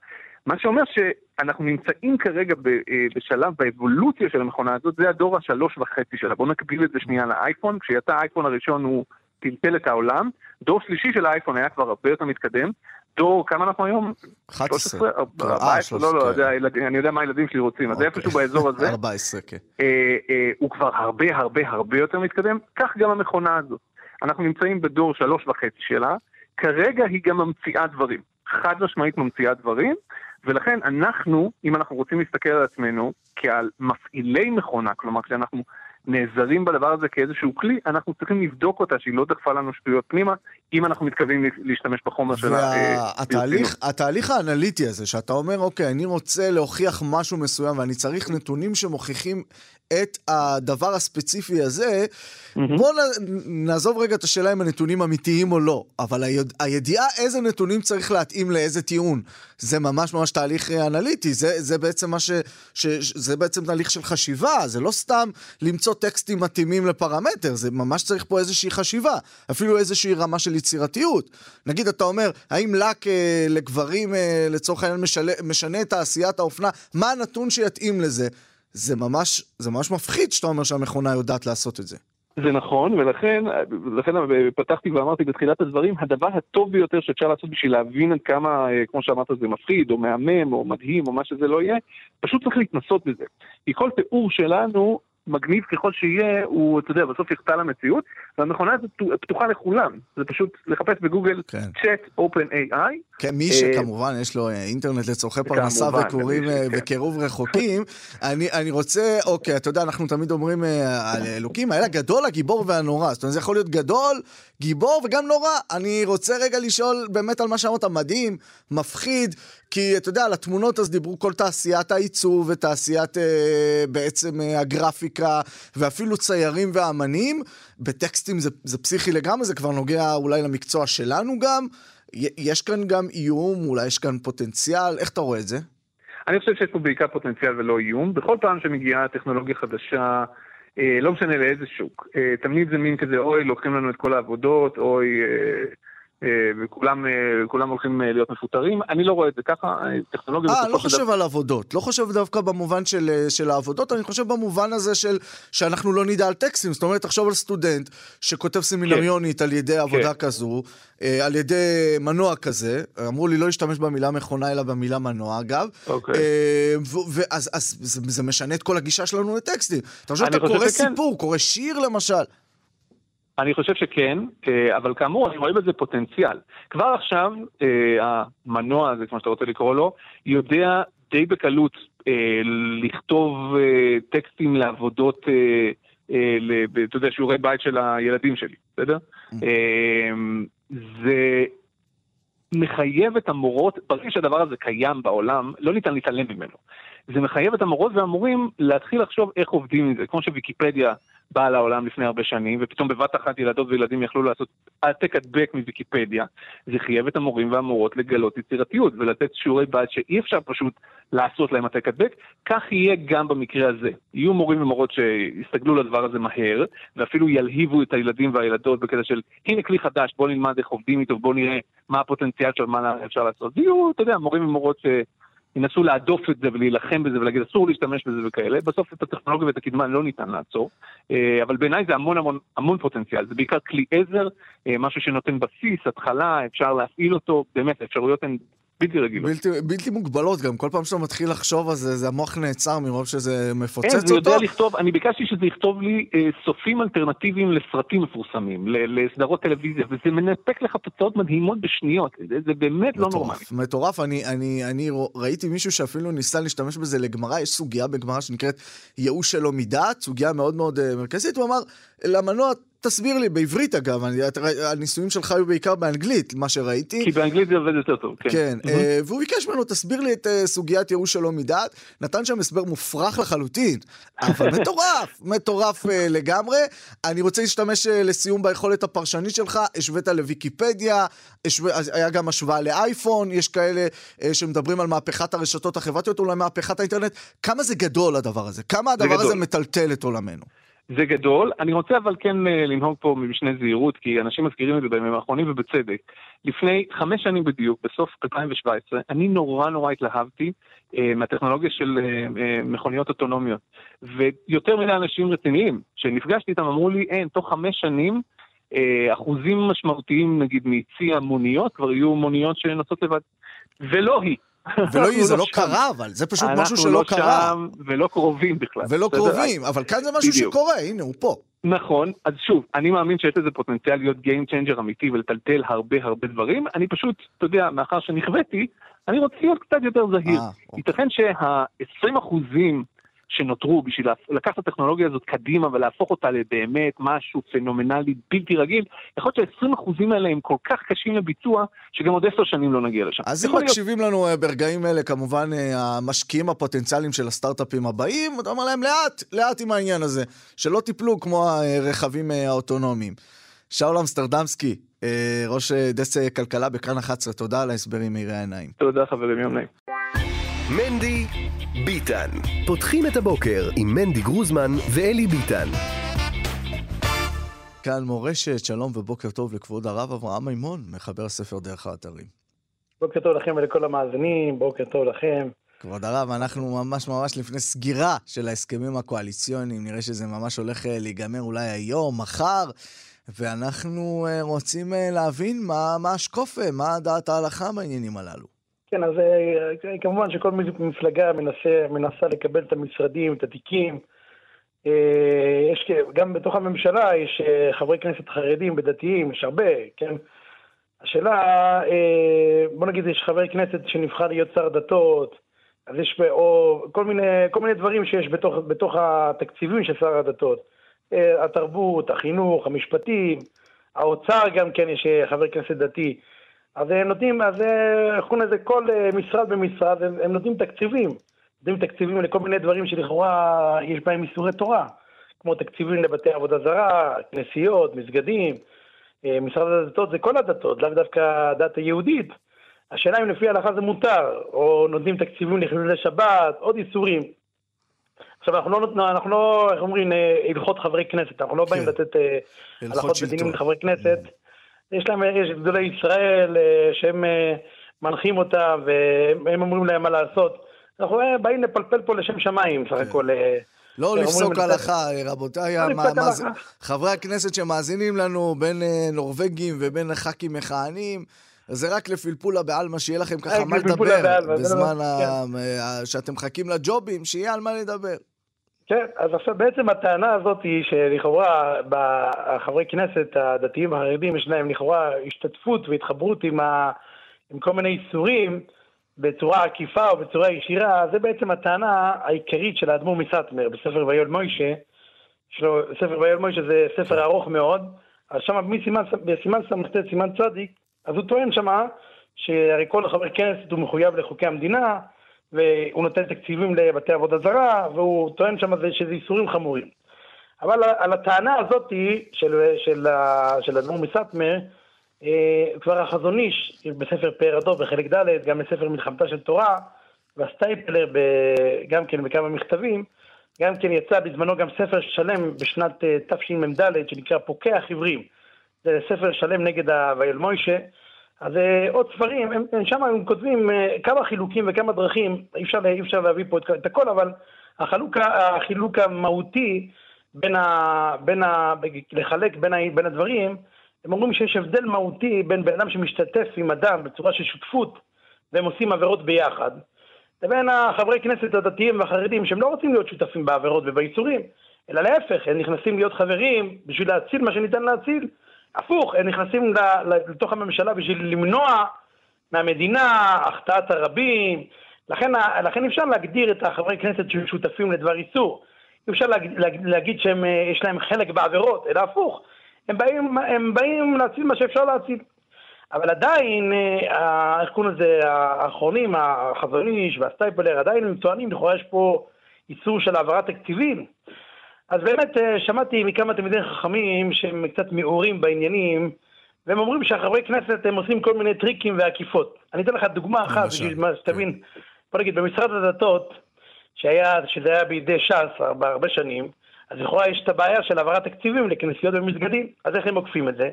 מה שאומר שאנחנו נמצאים כרגע אה, בשלב באבולוציה של המכונה הזאת, זה הדור השלוש וחצי שלה. בואו נקביל את זה שנייה לאייפון, כשיצא האייפון הראשון הוא טלטל את העולם, דור שלישי של האייפון היה כבר הרבה יותר מתקדם, דור, כמה אנחנו היום? 11. 14, לא, לא, כן. אני יודע מה הילדים שלי רוצים, אז זה אוקיי. איפשהו באזור הזה. [LAUGHS] 14, כן. אה, אה, הוא כבר הרבה הרבה הרבה יותר מתקדם, כך גם המכונה הזאת. אנחנו נמצאים בדור שלוש וחצי שלה, כרגע היא גם ממציאה דברים. חד משמעית ממציאה דברים, ולכן אנחנו, אם אנחנו רוצים להסתכל על עצמנו כעל מפעילי מכונה, כלומר כשאנחנו נעזרים בדבר הזה כאיזשהו כלי, אנחנו צריכים לבדוק אותה שהיא לא דחפה לנו שטויות פנימה, אם אנחנו מתכוונים להשתמש בחומר של והתהליך, אה, התהליך האנליטי הזה, שאתה אומר, אוקיי, אני רוצה להוכיח משהו מסוים ואני צריך נתונים שמוכיחים את הדבר הספציפי הזה, mm-hmm. בואו נעזוב רגע את השאלה אם הנתונים אמיתיים או לא, אבל היד... הידיעה איזה נתונים צריך להתאים לאיזה טיעון, זה ממש ממש תהליך אנליטי, זה, זה בעצם מה ש... ש... זה בעצם תהליך של חשיבה, זה לא סתם למצוא טקסטים מתאימים לפרמטר, זה ממש צריך פה איזושהי חשיבה, אפילו איזושהי רמה של יצירתיות. נגיד, אתה אומר, האם לק אה, לגברים אה, לצורך העניין משנה, משנה את תעשיית האופנה, מה הנתון שיתאים לזה? זה ממש, זה ממש מפחיד שאתה אומר שהמכונה יודעת לעשות את זה. זה נכון, ולכן לכן פתחתי ואמרתי בתחילת הדברים, הדבר הטוב ביותר שאפשר לעשות בשביל להבין עד כמה, אה, כמו שאמרת, זה מפחיד, או מהמם, או מדהים, או מה שזה לא יהיה, פשוט צריך להתנסות בזה. כי כל תיאור שלנו מגניב ככל שיהיה, הוא, אתה יודע, בסוף יחטא למציאות, והמכונה הזאת פתוחה לכולם. זה פשוט לחפש בגוגל כן. chat open AI. כן, מי שכמובן יש לו אה, אינטרנט לצורכי פרנסה וקוראים אה, כן. וקירוב רחוקים, [LAUGHS] אני, אני רוצה, אוקיי, אתה יודע, אנחנו תמיד אומרים אה, על אלוקים, האל הגדול, הגיבור והנורא. זאת אומרת, זה יכול להיות גדול, גיבור וגם נורא. אני רוצה רגע לשאול באמת על מה שאמרת, מדהים, מפחיד, כי אתה יודע, על התמונות אז דיברו כל תעשיית העיצוב ותעשיית אה, בעצם אה, הגרפיקה, ואפילו ציירים ואמנים. בטקסטים זה, זה פסיכי לגמרי, זה כבר נוגע אולי למקצוע שלנו גם. יש כאן גם איום, אולי יש כאן פוטנציאל, איך אתה רואה את זה? אני חושב שיש פה בעיקר פוטנציאל ולא איום. בכל פעם שמגיעה טכנולוגיה חדשה, אה, לא משנה לאיזה שוק, אה, תמיד זה מין כזה, אוי, לוקחים לנו את כל העבודות, אוי... אה, וכולם אה, הולכים אה, להיות מפוטרים. אני לא רואה את זה ככה, טכנולוגיה... אה, לא חושב דבר... על עבודות. לא חושב דווקא במובן של, של העבודות, אני חושב במובן הזה של שאנחנו לא נדע על טקסטים. זאת אומרת, תחשוב על סטודנט שכותב סמינריונית כן. על ידי עבודה כן. כזו, על ידי מנוע כזה, אמרו לי לא להשתמש במילה מכונה אלא במילה מנוע, אגב. אוקיי. ואז אז, זה, זה משנה את כל הגישה שלנו לטקסטים. אתה חושב שאתה קורא שכן. סיפור, קורא שיר למשל. אני חושב שכן, אה, אבל כאמור, אני רואה בזה פוטנציאל. כבר עכשיו, אה, המנוע הזה, כמו שאתה רוצה לקרוא לו, יודע די בקלות אה, לכתוב טקסטים לעבודות, אתה יודע, שיעורי בית של הילדים שלי, בסדר? Mm. זה מחייב את המורות, ברגע שהדבר הזה קיים בעולם, לא ניתן להתעלם ממנו. זה מחייב את המורות והמורים להתחיל לחשוב איך עובדים עם זה, כמו שוויקיפדיה באה לעולם לפני הרבה שנים, ופתאום בבת אחת ילדות וילדים יכלו לעשות העתק הדבק מוויקיפדיה. זה חייב את המורים והמורות לגלות יצירתיות ולתת שיעורי בית שאי אפשר פשוט לעשות להם העתק הדבק. כך יהיה גם במקרה הזה. יהיו מורים ומורות שיסתגלו לדבר הזה מהר, ואפילו ילהיבו את הילדים והילדות בקטע של הנה כלי חדש, בואו נלמד איך עובדים איתו, בואו נראה מה הפוטנציאל של מה אפשר לעשות. ויהיו, אתה יודע, מורים ומורות ש... ינסו להדוף את זה ולהילחם בזה ולהגיד אסור להשתמש בזה וכאלה, בסוף את הטכנולוגיה ואת הקדמה לא ניתן לעצור, אה, אבל בעיניי זה המון המון המון פוטנציאל, זה בעיקר כלי עזר, אה, משהו שנותן בסיס, התחלה, אפשר להפעיל אותו, באמת האפשרויות הן בלתי רגילות. בלתי, בלתי מוגבלות גם, כל פעם שאתה מתחיל לחשוב על זה, זה המוח נעצר מרוב שזה מפוצץ אותו. כן, זה יודע לכתוב, אני ביקשתי שזה יכתוב לי אה, סופים אלטרנטיביים לסרטים מפורסמים, לסדרות טלוויזיה, וזה מנפק לך תוצאות מדהימות בשניות, זה, זה באמת מטורף, לא נורמלי. מטורף, אני, אני, אני ראיתי מישהו שאפילו ניסה להשתמש בזה לגמרא, יש סוגיה בגמרא שנקראת ייאוש שלו מדעת, סוגיה מאוד מאוד uh, מרכזית, הוא אמר, למנוע תסביר לי, בעברית אגב, אני, הניסויים שלך היו בעיקר באנגלית, מה שראיתי. כי באנגלית זה עובד יותר טוב, כן. כן, mm-hmm. והוא ביקש ממנו, תסביר לי את uh, סוגיית ייאוש שלא מדעת. נתן שם הסבר מופרך לחלוטין, אבל [LAUGHS] מטורף, מטורף uh, לגמרי. אני רוצה להשתמש לסיום ביכולת הפרשנית שלך, השווית לוויקיפדיה, השווה, היה גם השוואה לאייפון, יש כאלה שמדברים על מהפכת הרשתות החברתיות, אולי מהפכת האינטרנט. כמה זה גדול הדבר הזה? כמה הדבר הזה מטלטל את עולמנו? זה גדול. אני רוצה אבל כן אה, לנהוג פה ממשנה זהירות, כי אנשים מזכירים את זה בימים האחרונים ובצדק. לפני חמש שנים בדיוק, בסוף 2017, אני נורא נורא התלהבתי אה, מהטכנולוגיה של אה, אה, מכוניות אוטונומיות. ויותר מדי אנשים רציניים שנפגשתי איתם אמרו לי, אין, תוך חמש שנים אה, אחוזים משמעותיים נגיד מצי המוניות כבר יהיו מוניות שנוסעות לבד. ולא היא. ולא זה לא, לא קרה, אבל זה פשוט משהו שלא לא קרה. אנחנו לא שם ולא קרובים בכלל. ולא קרובים, אבל כאן זה משהו שקורה, הנה, הוא פה. נכון, אז שוב, אני מאמין שיש לזה פוטנציאל להיות Game Changer אמיתי ולטלטל הרבה הרבה דברים. אני פשוט, אתה יודע, מאחר שנכוויתי, אני רוצה להיות קצת יותר זהיר. אה, אוקיי. ייתכן שה-20 אחוזים שנותרו בשביל לקחת את הטכנולוגיה הזאת קדימה ולהפוך אותה לבאמת משהו פנומנלי בלתי רגיל, יכול להיות שה-20% האלה הם כל כך קשים לביצוע, שגם עוד עשר שנים לא נגיע לשם. אז אם מקשיבים להיות... לנו אה, ברגעים אלה, כמובן אה, המשקיעים הפוטנציאליים של הסטארט-אפים הבאים, אתה אומר להם לאט, לאט עם העניין הזה, שלא תיפלו כמו הרכבים אה, האוטונומיים. שאול אמסטרדמסקי, ראש דסק כלכלה בכאן 11, תודה על ההסברים מאירי העיניים. תודה חברים, יום נעים. מנדי ביטן. פותחים את הבוקר עם מנדי גרוזמן ואלי ביטן. כאן מורשת, שלום ובוקר טוב לכבוד הרב אברהם מימון, מחבר הספר דרך האתרים. בוקר טוב לכם ולכל המאזינים, בוקר טוב לכם. כבוד הרב, אנחנו ממש ממש לפני סגירה של ההסכמים הקואליציוניים, נראה שזה ממש הולך אה, להיגמר אולי היום, מחר, ואנחנו אה, רוצים אה, להבין מה, מה השקופה, מה דעת ההלכה בעניינים הללו. כן, אז אה, כמובן שכל מפלגה מנסה, מנסה לקבל את המשרדים, את התיקים. אה, יש, גם בתוך הממשלה יש אה, חברי כנסת חרדים ודתיים, יש הרבה, כן? השאלה, בוא נגיד, יש חבר כנסת שנבחר להיות שר דתות, אז יש, או כל מיני, כל מיני דברים שיש בתוך, בתוך התקציבים של שר הדתות. התרבות, החינוך, המשפטים, האוצר גם כן, יש חבר כנסת דתי. אז הם נותנים, אז אה, איך קוראים לזה, כל אה, משרד במשרד, הם, הם נותנים תקציבים. נותנים תקציבים לכל מיני דברים שלכאורה יש בהם איסורי תורה, כמו תקציבים לבתי עבודה זרה, כנסיות, מסגדים. אה, משרד הדתות זה כל הדתות, לאו דווקא הדת היהודית. השאלה אם לפי ההלכה זה מותר, או נותנים תקציבים לחילולי שבת, עוד איסורים. עכשיו, אנחנו לא, אנחנו לא, איך אומרים, הלכות חברי כנסת, אנחנו לא כן. באים לתת הלכות בדינים לחברי כנסת. יש להם, יש גדולי ישראל אה, שהם אה, מנחים אותם והם אומרים להם מה לעשות. אנחנו אה, באים לפלפל פה לשם שמיים, סך הכל. לא לפסוק הלכה, רבותיי, לא חברי הכנסת שמאזינים לנו, בין נורבגים ובין ח"כים מכהנים, זה רק לפלפולה בעלמא, שיהיה לכם ככה מה לדבר, בזמן כן. שאתם מחכים לג'ובים, שיהיה על מה לדבר. כן, אז עכשיו בעצם הטענה הזאת היא שלכאורה בחברי כנסת הדתיים החרדים יש להם לכאורה השתתפות והתחברות עם, ה... עם כל מיני איסורים בצורה עקיפה או בצורה ישירה, זה בעצם הטענה העיקרית של האדמו"ר מסטמר בספר ויול מוישה. שלו, ספר ויול מוישה זה ספר ארוך מאוד, אז שם בסימן ס"ט, סימן צדיק, אז הוא טוען שמה שהרי כל חבר כנסת הוא מחויב לחוקי המדינה, והוא נותן תקציבים לבתי עבודה זרה, והוא טוען שם שזה איסורים חמורים. אבל על הטענה הזאת של, של, של אדמו"ר מסטמר, אה, כבר החזון איש, בספר פאר הדוב בחלק ד', גם בספר מלחמתה של תורה, והסטייפלר גם כן בכמה מכתבים, גם כן יצא בזמנו גם ספר שלם בשנת אה, תשמ"ד שנקרא פוקח עברים. זה ספר שלם נגד הוויל מוישה, אז אה, עוד ספרים, הם, הם שם הם כותבים אה, כמה חילוקים וכמה דרכים, אי אפשר, אי אפשר להביא פה את, את הכל, אבל החלוק, החילוק המהותי בין ה, בין ה, לחלק בין, ה, בין הדברים, הם אומרים שיש הבדל מהותי בין בן אדם שמשתתף עם אדם בצורה של שותפות והם עושים עבירות ביחד, לבין החברי כנסת הדתיים והחרדים שהם לא רוצים להיות שותפים בעבירות ובאיסורים, אלא להפך, הם נכנסים להיות חברים בשביל להציל מה שניתן להציל, הפוך, הם נכנסים לתוך הממשלה בשביל למנוע מהמדינה החטאת הרבים. לכן, לכן אפשר להגדיר את החברי כנסת שהם שותפים לדבר איסור. אי אפשר להגיד, להגיד שהם, אה, להם חלק בעבירות, אלא הפוך. הם באים, הם באים להציל מה שאפשר להציל. אבל עדיין, איך קוראים לזה, האחרונים, החזון איש והסטייפלר, עדיין הם טוענים, לכאורה יש פה איסור של העברת תקציבים. אז באמת אה, שמעתי מכמה תלמידי חכמים שהם קצת מעורים בעניינים, והם אומרים שהחברי כנסת הם עושים כל מיני טריקים ועקיפות. אני אתן לך דוגמה אחת, בשביל שתבין. כן. בוא נגיד, במשרד הדתות, שהיה, שזה היה בידי ש"ס הרבה שנים, אז לכאורה יש את הבעיה של העברת תקציבים לכנסיות ומסגדים. אז איך הם עוקפים את זה?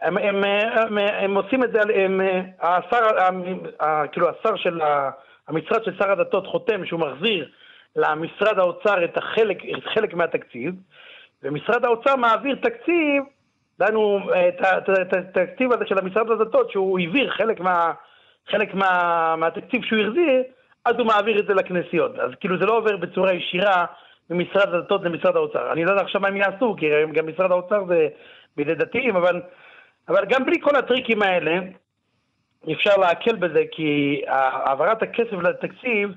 הם, הם, הם, הם עושים את זה, הם, השר, כאילו השר של, המשרד של שר הדתות חותם שהוא מחזיר למשרד האוצר את החלק, את חלק מהתקציב, ומשרד האוצר מעביר תקציב, דנו את התקציב הזה של המשרד הדתות, שהוא העביר חלק, מה, חלק מה, מהתקציב שהוא החזיר, אז הוא מעביר את זה לכנסיות. אז כאילו זה לא עובר בצורה ישירה ממשרד הדתות למשרד האוצר. אני לא יודע עכשיו מה הם יעשו, כי גם משרד האוצר זה בידי דתיים, אבל, אבל גם בלי כל הטריקים האלה, אפשר להקל בזה, כי העברת הכסף לתקציב,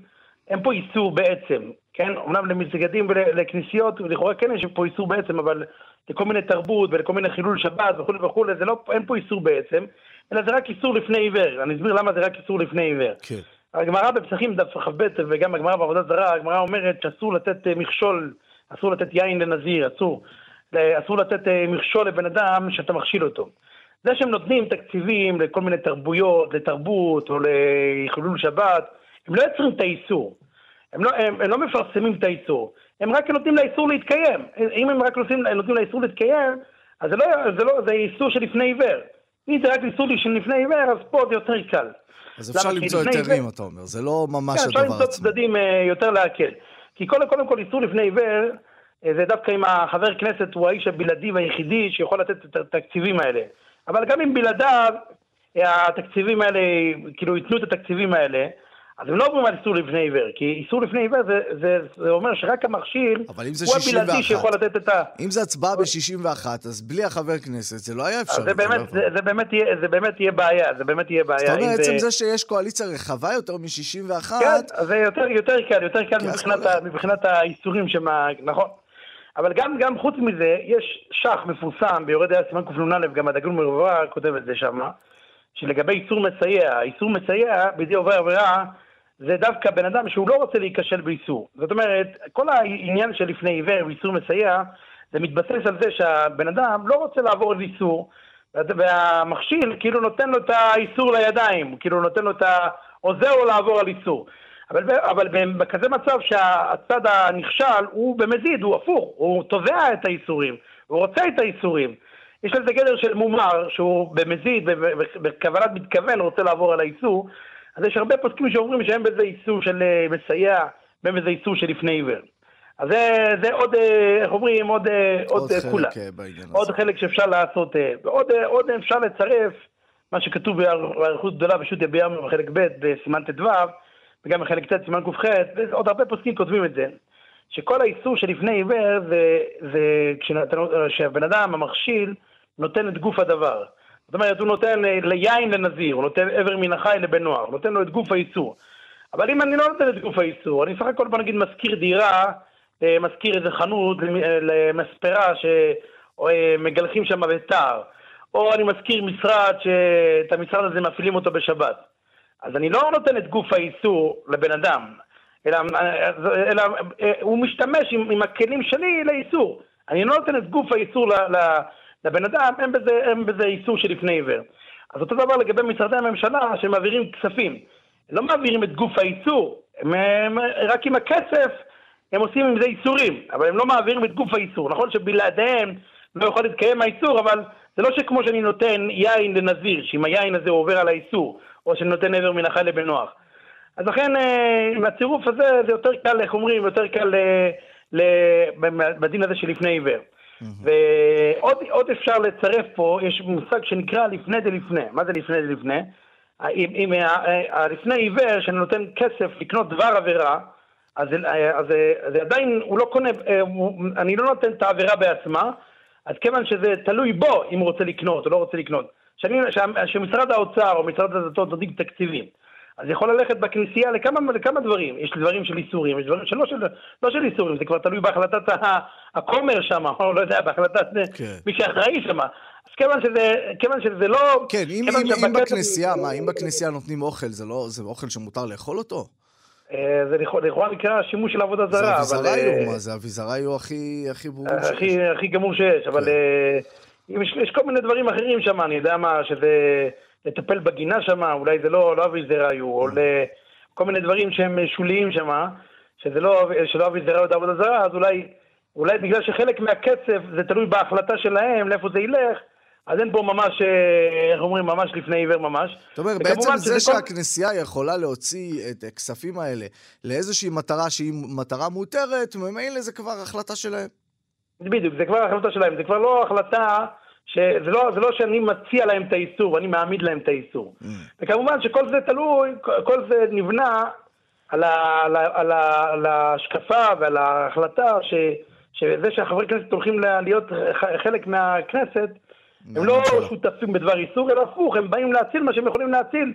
אין פה איסור בעצם, כן? אמנם למסגדים ולכנסיות, לכאורה כן יש פה איסור בעצם, אבל לכל מיני תרבות ולכל מיני חילול שבת וכולי וכולי, לא, אין פה איסור בעצם, אלא זה רק איסור לפני עיוור. אני אסביר למה זה רק איסור לפני עיוור. כן. הגמרא בפסחים דף כ"ב וגם הגמרא בעבודה זרה, הגמרא אומרת שאסור לתת אה, מכשול, אסור לתת יין לנזיר, אסור. אסור לתת אה, מכשול לבן אדם שאתה מכשיל אותו. זה שהם נותנים תקציבים לכל מיני תרבויות, לתרבות או לחילול שבת, הם לא יוצרים את האיסור. הם לא, הם, הם לא מפרסמים את האיסור. הם רק נותנים לאיסור להתקיים. אם הם רק נותנים, נותנים לאיסור להתקיים, אז זה לא, זה לא, זה איסור שלפני עיוור. אם זה רק איסור שלפני עיוור, אז פה זה יותר קל. אז אפשר למצוא היתרים, אתה אומר, זה לא ממש כן, הדבר עצמו. אפשר למצוא צדדים אה, יותר להקל. כי קודם, קודם כל איסור לפני עיוור, אה, זה דווקא אם החבר כנסת הוא האיש הבלעדי והיחידי שיכול לתת את התקציבים האלה. אבל גם אם בלעדיו, אה, התקציבים האלה, כאילו ייתנו את התקציבים האלה, אז הם לא אומרים על איסור לפני עיוור, כי איסור לפני עיוור זה, זה, זה אומר שרק המכשיל הוא הבלעדי שיכול לתת את ה... אם זה הצבעה ב-61, אז בלי החבר כנסת זה לא היה אפשרי. זה, באמת, לא זה, זה, באמת יהיה, זה באמת יהיה בעיה, זה באמת יהיה בעיה. זאת אומרת, עצם זה... זה שיש קואליציה רחבה יותר מ-61... כן, זה יותר, יותר קל, יותר קל מבחינת, ה, מבחינת האיסורים שמה... נכון. אבל גם, גם חוץ מזה, יש שח מפורסם ביורד היה סימן קנ"א, גם הדגול מרובע כותב את זה שם, שלגבי איסור מסייע, איסור מסייע בידי עובר עבירה זה דווקא בן אדם שהוא לא רוצה להיכשל באיסור. זאת אומרת, כל העניין של לפני עיוור ואיסור מסייע, זה מתבסס על זה שהבן אדם לא רוצה לעבור על איסור, והמכשיל כאילו נותן לו את האיסור לידיים, כאילו נותן לו את ה... עוזר לו לעבור על איסור. אבל, אבל בכזה מצב שהצד הנכשל הוא במזיד, הוא הפוך, הוא תובע את האיסורים, הוא רוצה את האיסורים. יש לזה גדר של מומר, שהוא במזיד, בכוונת מתכוון רוצה לעבור על האיסור, אז יש הרבה פוסקים שאומרים שאין בזה איסור של אה, מסייע, ואין בזה איסור של לפני עיוור. אז זה, זה עוד, אה, איך אומרים, עוד, אה, עוד, עוד חלק כולה. עוד הזה. חלק שאפשר לעשות. ועוד עוד אפשר לצרף מה שכתוב באריכות גדולה בשו"ת יביע בחלק ב' בסימן ט"ו, וגם בחלק ט' סימן ק"ח, ועוד הרבה פוסקים כותבים את זה. שכל האיסור שלפני עיוור זה, זה כשהבן אדם, המכשיל, נותן את גוף הדבר. זאת אומרת, הוא נותן אה, ליין לנזיר, הוא נותן איבר מן החי לבן נוער, הוא נותן לו את גוף האיסור. אבל אם אני לא נותן את גוף האיסור, אני סך הכל בוא נגיד משכיר דירה, אה, משכיר איזה חנות אה, למספרה שמגלחים שם בתער, או אני משכיר משרד שאת המשרד הזה מפעילים אותו בשבת. אז אני לא נותן את גוף האיסור לבן אדם, אלא, אלא הוא משתמש עם, עם הכלים שלי לאיסור. אני לא נותן את גוף האיסור ל, ל, לבן אדם, אין בזה, אין בזה איסור שלפני עיוור. אז אותו דבר לגבי משרדי הממשלה שמעבירים כספים. לא מעבירים את גוף האיסור, הם, הם, רק עם הכסף הם עושים עם זה איסורים, אבל הם לא מעבירים את גוף האיסור. נכון שבלעדיהם לא יכול להתקיים האיסור, אבל זה לא שכמו שאני נותן יין לנזיר, שאם היין הזה עובר על האיסור, או שאני נותן עבר מן החי לבן נוח. אז לכן אה, עם הצירוף הזה זה יותר קל, איך אומרים, יותר קל אה, בדין הזה שלפני עיוור. ועוד אפשר לצרף פה, יש מושג שנקרא לפני דלפני. מה זה לפני דלפני? אם, אם לפני עיוור שאני נותן כסף לקנות דבר עבירה, אז, אז, אז עדיין הוא לא קונה, אני לא נותן את העבירה בעצמה, אז כיוון שזה תלוי בו אם הוא רוצה לקנות או לא רוצה לקנות. שאני, שמשרד האוצר או משרד הדתות נותנים תקציבים, אז יכול ללכת בכנסייה לכמה, לכמה דברים. יש דברים של איסורים, יש דברים שלא של, לא של איסורים, זה כבר תלוי בהחלטת הכומר שם, [LAUGHS] או לא יודע, בהחלטת כן. מי שאחראי שם. אז כיוון שזה, כיוון שזה לא... כן, אם, אם, אם בכנסייה, מה, אם בכנסייה נותנים אוכל, זה לא, זה אוכל שמותר לאכול אותו? אה, זה לכאורה נקרא שימוש של עבודה זרה. זה אביזריו, מה זה אביזריו הכי, הכי ברורים שיש. הכי, הכי גמור שיש, אבל כן. יש, יש כל מיני דברים אחרים שם, אני יודע מה, שזה לטפל בגינה שם, אולי זה לא, לא אביזריו, או כל מיני דברים שהם שוליים שם, שזה לא, שלא אביזריו זה עבודה זרה, אז אולי, אולי בגלל שחלק מהקצב זה תלוי בהחלטה שלהם, לאיפה זה ילך, אז אין פה ממש, אה, איך אומרים, ממש לפני עיוור ממש. זאת אומרת, בעצם זה שהכנסייה כל... יכולה להוציא את הכספים האלה לאיזושהי מטרה שהיא מטרה מותרת, ממילא זה כבר החלטה שלהם. בדיוק, זה כבר החלטה שלהם, זה כבר לא החלטה, שזה לא, זה לא שאני מציע להם את האיסור, אני מעמיד להם את האיסור. Mm. וכמובן שכל זה תלוי, כל זה נבנה על, ה, על, ה, על, ה, על ההשקפה ועל ההחלטה ש, שזה שהחברי כנסת הולכים להיות חלק מהכנסת, הם לא שותפים בדבר איסור, אלא הפוך, הם באים להציל מה שהם יכולים להציל.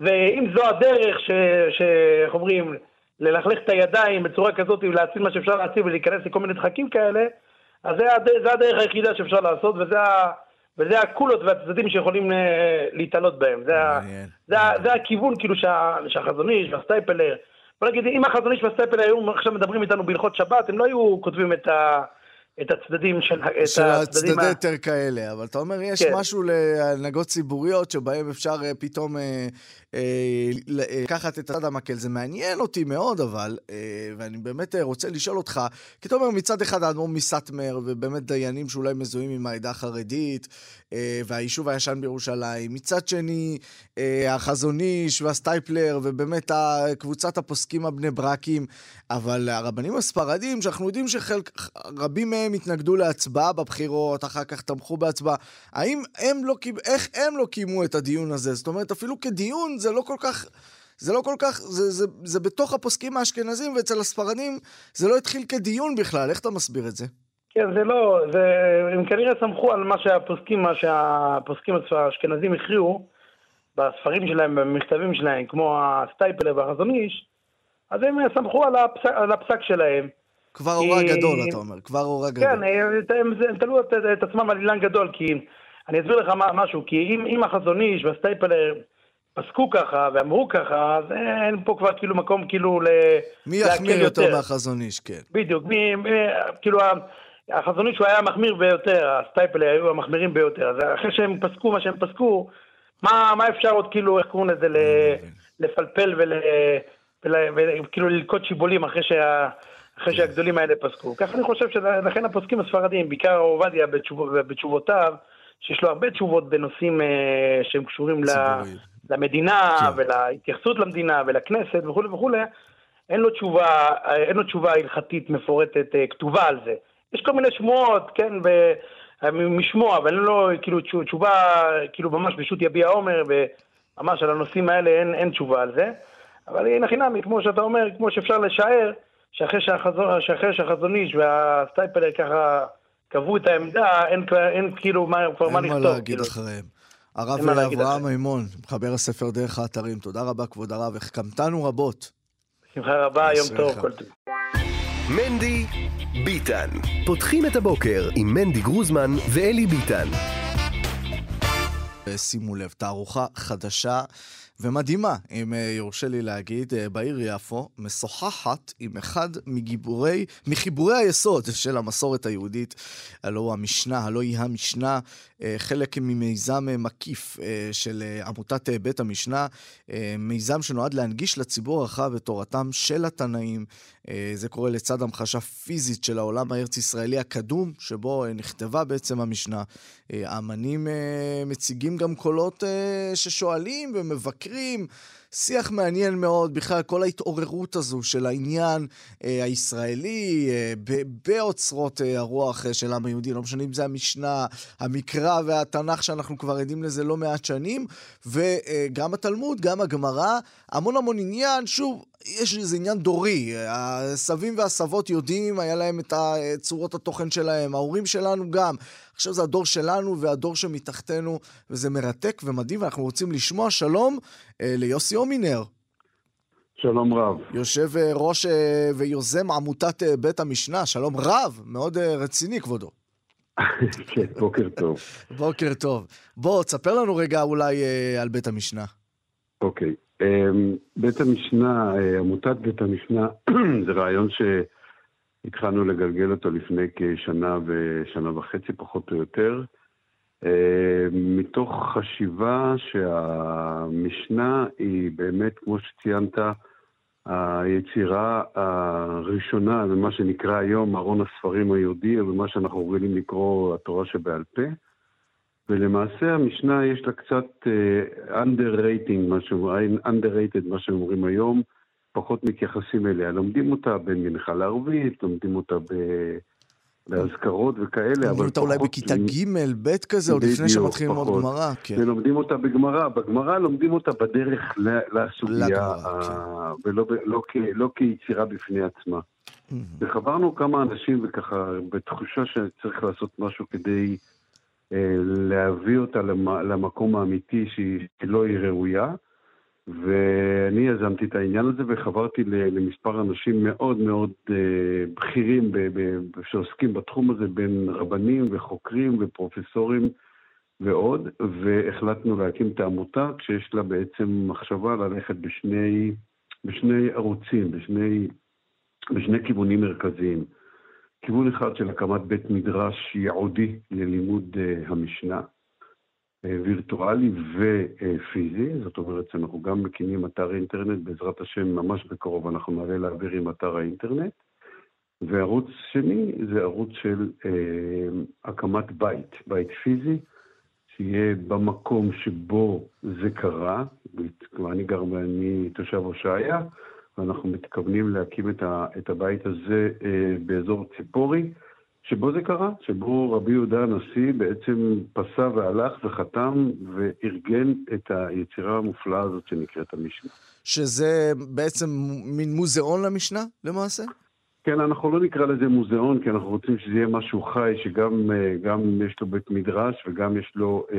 ואם זו הדרך, שאיך אומרים, ללכלך את הידיים בצורה כזאת ולהציל מה שאפשר להציל ולהיכנס לכל מיני דחקים כאלה, אז זה. זה הדרך היחידה שאפשר לעשות, וזה, ה... וזה הקולות והצדדים שיכולים uh, להתעלות בהם. זה, ה... זה, ה... זה הכיוון כאילו שה... שהחזון איש והסטייפלר, בוא נגיד, אם החזון איש והסטייפלר היו עכשיו מדברים איתנו בהלכות שבת, הם לא היו כותבים את ה... את הצדדים של... של הצדדי יותר כאלה, אבל אתה אומר, יש כן. משהו להנהגות ציבוריות שבהם אפשר אה, פתאום אה, אה, לקחת את הצד המקל. זה מעניין אותי מאוד, אבל, אה, ואני באמת אה, רוצה לשאול אותך, כי אתה אומר, מצד אחד האדמו"ר מסאטמר, ובאמת דיינים שאולי מזוהים עם העדה החרדית, אה, והיישוב הישן בירושלים. מצד שני, אה, החזון איש והסטייפלר, ובאמת קבוצת הפוסקים הבני ברקים, אבל הרבנים הספרדים, שאנחנו יודעים שרבים מהם התנגדו להצבעה בבחירות, אחר כך תמכו בהצבעה, האם הם לא, איך הם לא קיימו את הדיון הזה? זאת אומרת, אפילו כדיון זה לא כל כך... זה לא כל כך, זה, זה, זה בתוך הפוסקים האשכנזים, ואצל הספרדים זה לא התחיל כדיון בכלל, איך אתה מסביר את זה? כן, זה לא, זה, הם כנראה סמכו על מה שהפוסקים, מה שהפוסקים האשכנזים הכריעו בספרים שלהם, במכתבים שלהם, כמו הסטייפלר והחזון איש, אז הם סמכו על הפסק, על הפסק שלהם. כבר הורה זקן... גדול, אתה אומר, כבר הורה גדול. כן, הם, הם תלו את, את עצמם על אילן גדול, כי אני אסביר לך משהו, כי אם, אם החזון איש והסטייפלר פסקו ככה ואמרו ככה, אז אין פה כבר כאילו מקום כאילו ל... מי יחמיר יותר, מהחזון איש, כן. בדיוק, מי, מי, כאילו החזון איש הוא היה המחמיר ביותר, הסטייפלי היו המחמירים ביותר, אז אחרי שהם פסקו מה שהם פסקו, מה, מה אפשר עוד כאילו, איך קוראים לזה, לפלפל וכאילו ללקוט שיבולים אחרי, שה, אחרי כן. שהגדולים האלה פסקו. ככה אני חושב שלכן הפוסקים הספרדים, בעיקר הרב עובדיה בתשוב, בתשובותיו, שיש לו הרבה תשובות בנושאים אה, שהם קשורים ל, למדינה כן. ולהתייחסות למדינה ולכנסת וכולי וכולי, אין לו תשובה, אין לו תשובה הלכתית מפורטת אה, כתובה על זה. יש כל מיני שמועות, כן, ב... משמוע, אבל אין לו כאילו תשובה, כאילו ממש פשוט יביע עומר, וממש על הנושאים האלה אין, אין תשובה על זה. אבל הנה חינמי, כמו שאתה אומר, כמו שאפשר לשער, שאחרי, שהחזון, שאחרי שהחזון איש והסטייפלר ככה קבעו את העמדה, אין, אין כאילו מה, כבר מה לכתוב. אין מה להגיד כאילו. אחריהם. הרב אברהם מימון, מחבר הספר דרך האתרים, תודה רבה כבוד הרב, החכמתנו רבות. בשמחה רבה, יום טוב, כל טוב. מנדי ביטן. פותחים את הבוקר עם מנדי גרוזמן ואלי ביטן. שימו לב, תערוכה חדשה ומדהימה, אם אה, יורשה לי להגיד, אה, בעיר יפו, משוחחת עם אחד מגיבורי, מחיבורי היסוד של המסורת היהודית, הלא הוא המשנה, הלא היא המשנה, אה, חלק ממיזם מקיף של עמותת בית המשנה, מיזם שנועד להנגיש לציבור הרחב את תורתם של התנאים. זה קורה לצד המחשה פיזית של העולם הארץ-ישראלי הקדום, שבו נכתבה בעצם המשנה. האמנים מציגים גם קולות ששואלים ומבקרים. שיח מעניין מאוד, בכלל כל ההתעוררות הזו של העניין אה, הישראלי אה, באוצרות אה, הרוח אה, של העם היהודי, לא משנה אם זה המשנה, המקרא והתנ"ך שאנחנו כבר עדים לזה לא מעט שנים, וגם אה, התלמוד, גם הגמרא, המון המון עניין, שוב, יש איזה עניין דורי, הסבים והסבות יודעים, היה להם את צורות התוכן שלהם, ההורים שלנו גם. עכשיו זה הדור שלנו והדור שמתחתנו, וזה מרתק ומדהים, ואנחנו רוצים לשמוע שלום אה, ליוסי הומינר. שלום רב. יושב אה, ראש אה, ויוזם עמותת אה, בית המשנה, שלום רב, מאוד רציני כבודו. [LAUGHS] כן, בוקר טוב. [LAUGHS] בוקר טוב. בוא, תספר לנו רגע אולי על בית המשנה. אוקיי. אמ, בית המשנה, עמותת בית המשנה, [CLEARS THROAT] זה רעיון שהתחלנו לגלגל אותו לפני כשנה ושנה וחצי, פחות או יותר. אה, מתוך חשיבה שהמשנה היא באמת, כמו שציינת, היצירה הראשונה, זה מה שנקרא היום ארון הספרים היהודי, או מה שאנחנו רגילים לקרוא התורה שבעל פה. ולמעשה המשנה יש לה קצת uh, underrating, מה underrated, מה שאומרים היום, פחות מתייחסים אליה. לומדים אותה במנחה לערבית, לומדים אותה ב... באזכרות וכאלה, אבל אותה אולי בכיתה ג', ב' כזה, עוד לפני שמתחילים ללמוד גמרא, כן. ולומדים אותה בגמרא. בגמרא לומדים אותה בדרך לסוגיה, כן. ולא לא, לא כיצירה בפני עצמה. וחברנו כמה אנשים, וככה, בתחושה שצריך לעשות משהו כדי אה, להביא אותה למקום האמיתי שהיא לא היא ראויה. ואני יזמתי את העניין הזה וחברתי למספר אנשים מאוד מאוד אה, בכירים שעוסקים בתחום הזה, בין רבנים וחוקרים ופרופסורים ועוד, והחלטנו להקים את העמותה כשיש לה בעצם מחשבה ללכת בשני, בשני ערוצים, בשני, בשני כיוונים מרכזיים. כיוון אחד של הקמת בית מדרש ייעודי ללימוד uh, המשנה, אה, וירטואלי ופיזי, זאת אומרת שאנחנו גם מקימים אתר אינטרנט, בעזרת השם ממש בקרוב אנחנו נעלה להעביר עם אתר האינטרנט. וערוץ שני זה ערוץ של אה, הקמת בית, בית פיזי, שיהיה במקום שבו זה קרה, כלומר אני גר, אני תושב הושעיה, ואנחנו מתכוונים להקים את, ה, את הבית הזה אה, באזור ציפורי, שבו זה קרה, שבו רבי יהודה הנשיא בעצם פסע והלך וחתם וארגן את היצירה המופלאה הזאת שנקראת המשנה. שזה בעצם מין מוזיאון למשנה למעשה? כן, אנחנו לא נקרא לזה מוזיאון, כי אנחנו רוצים שזה יהיה משהו חי, שגם אה, יש לו בית מדרש וגם יש לו אה,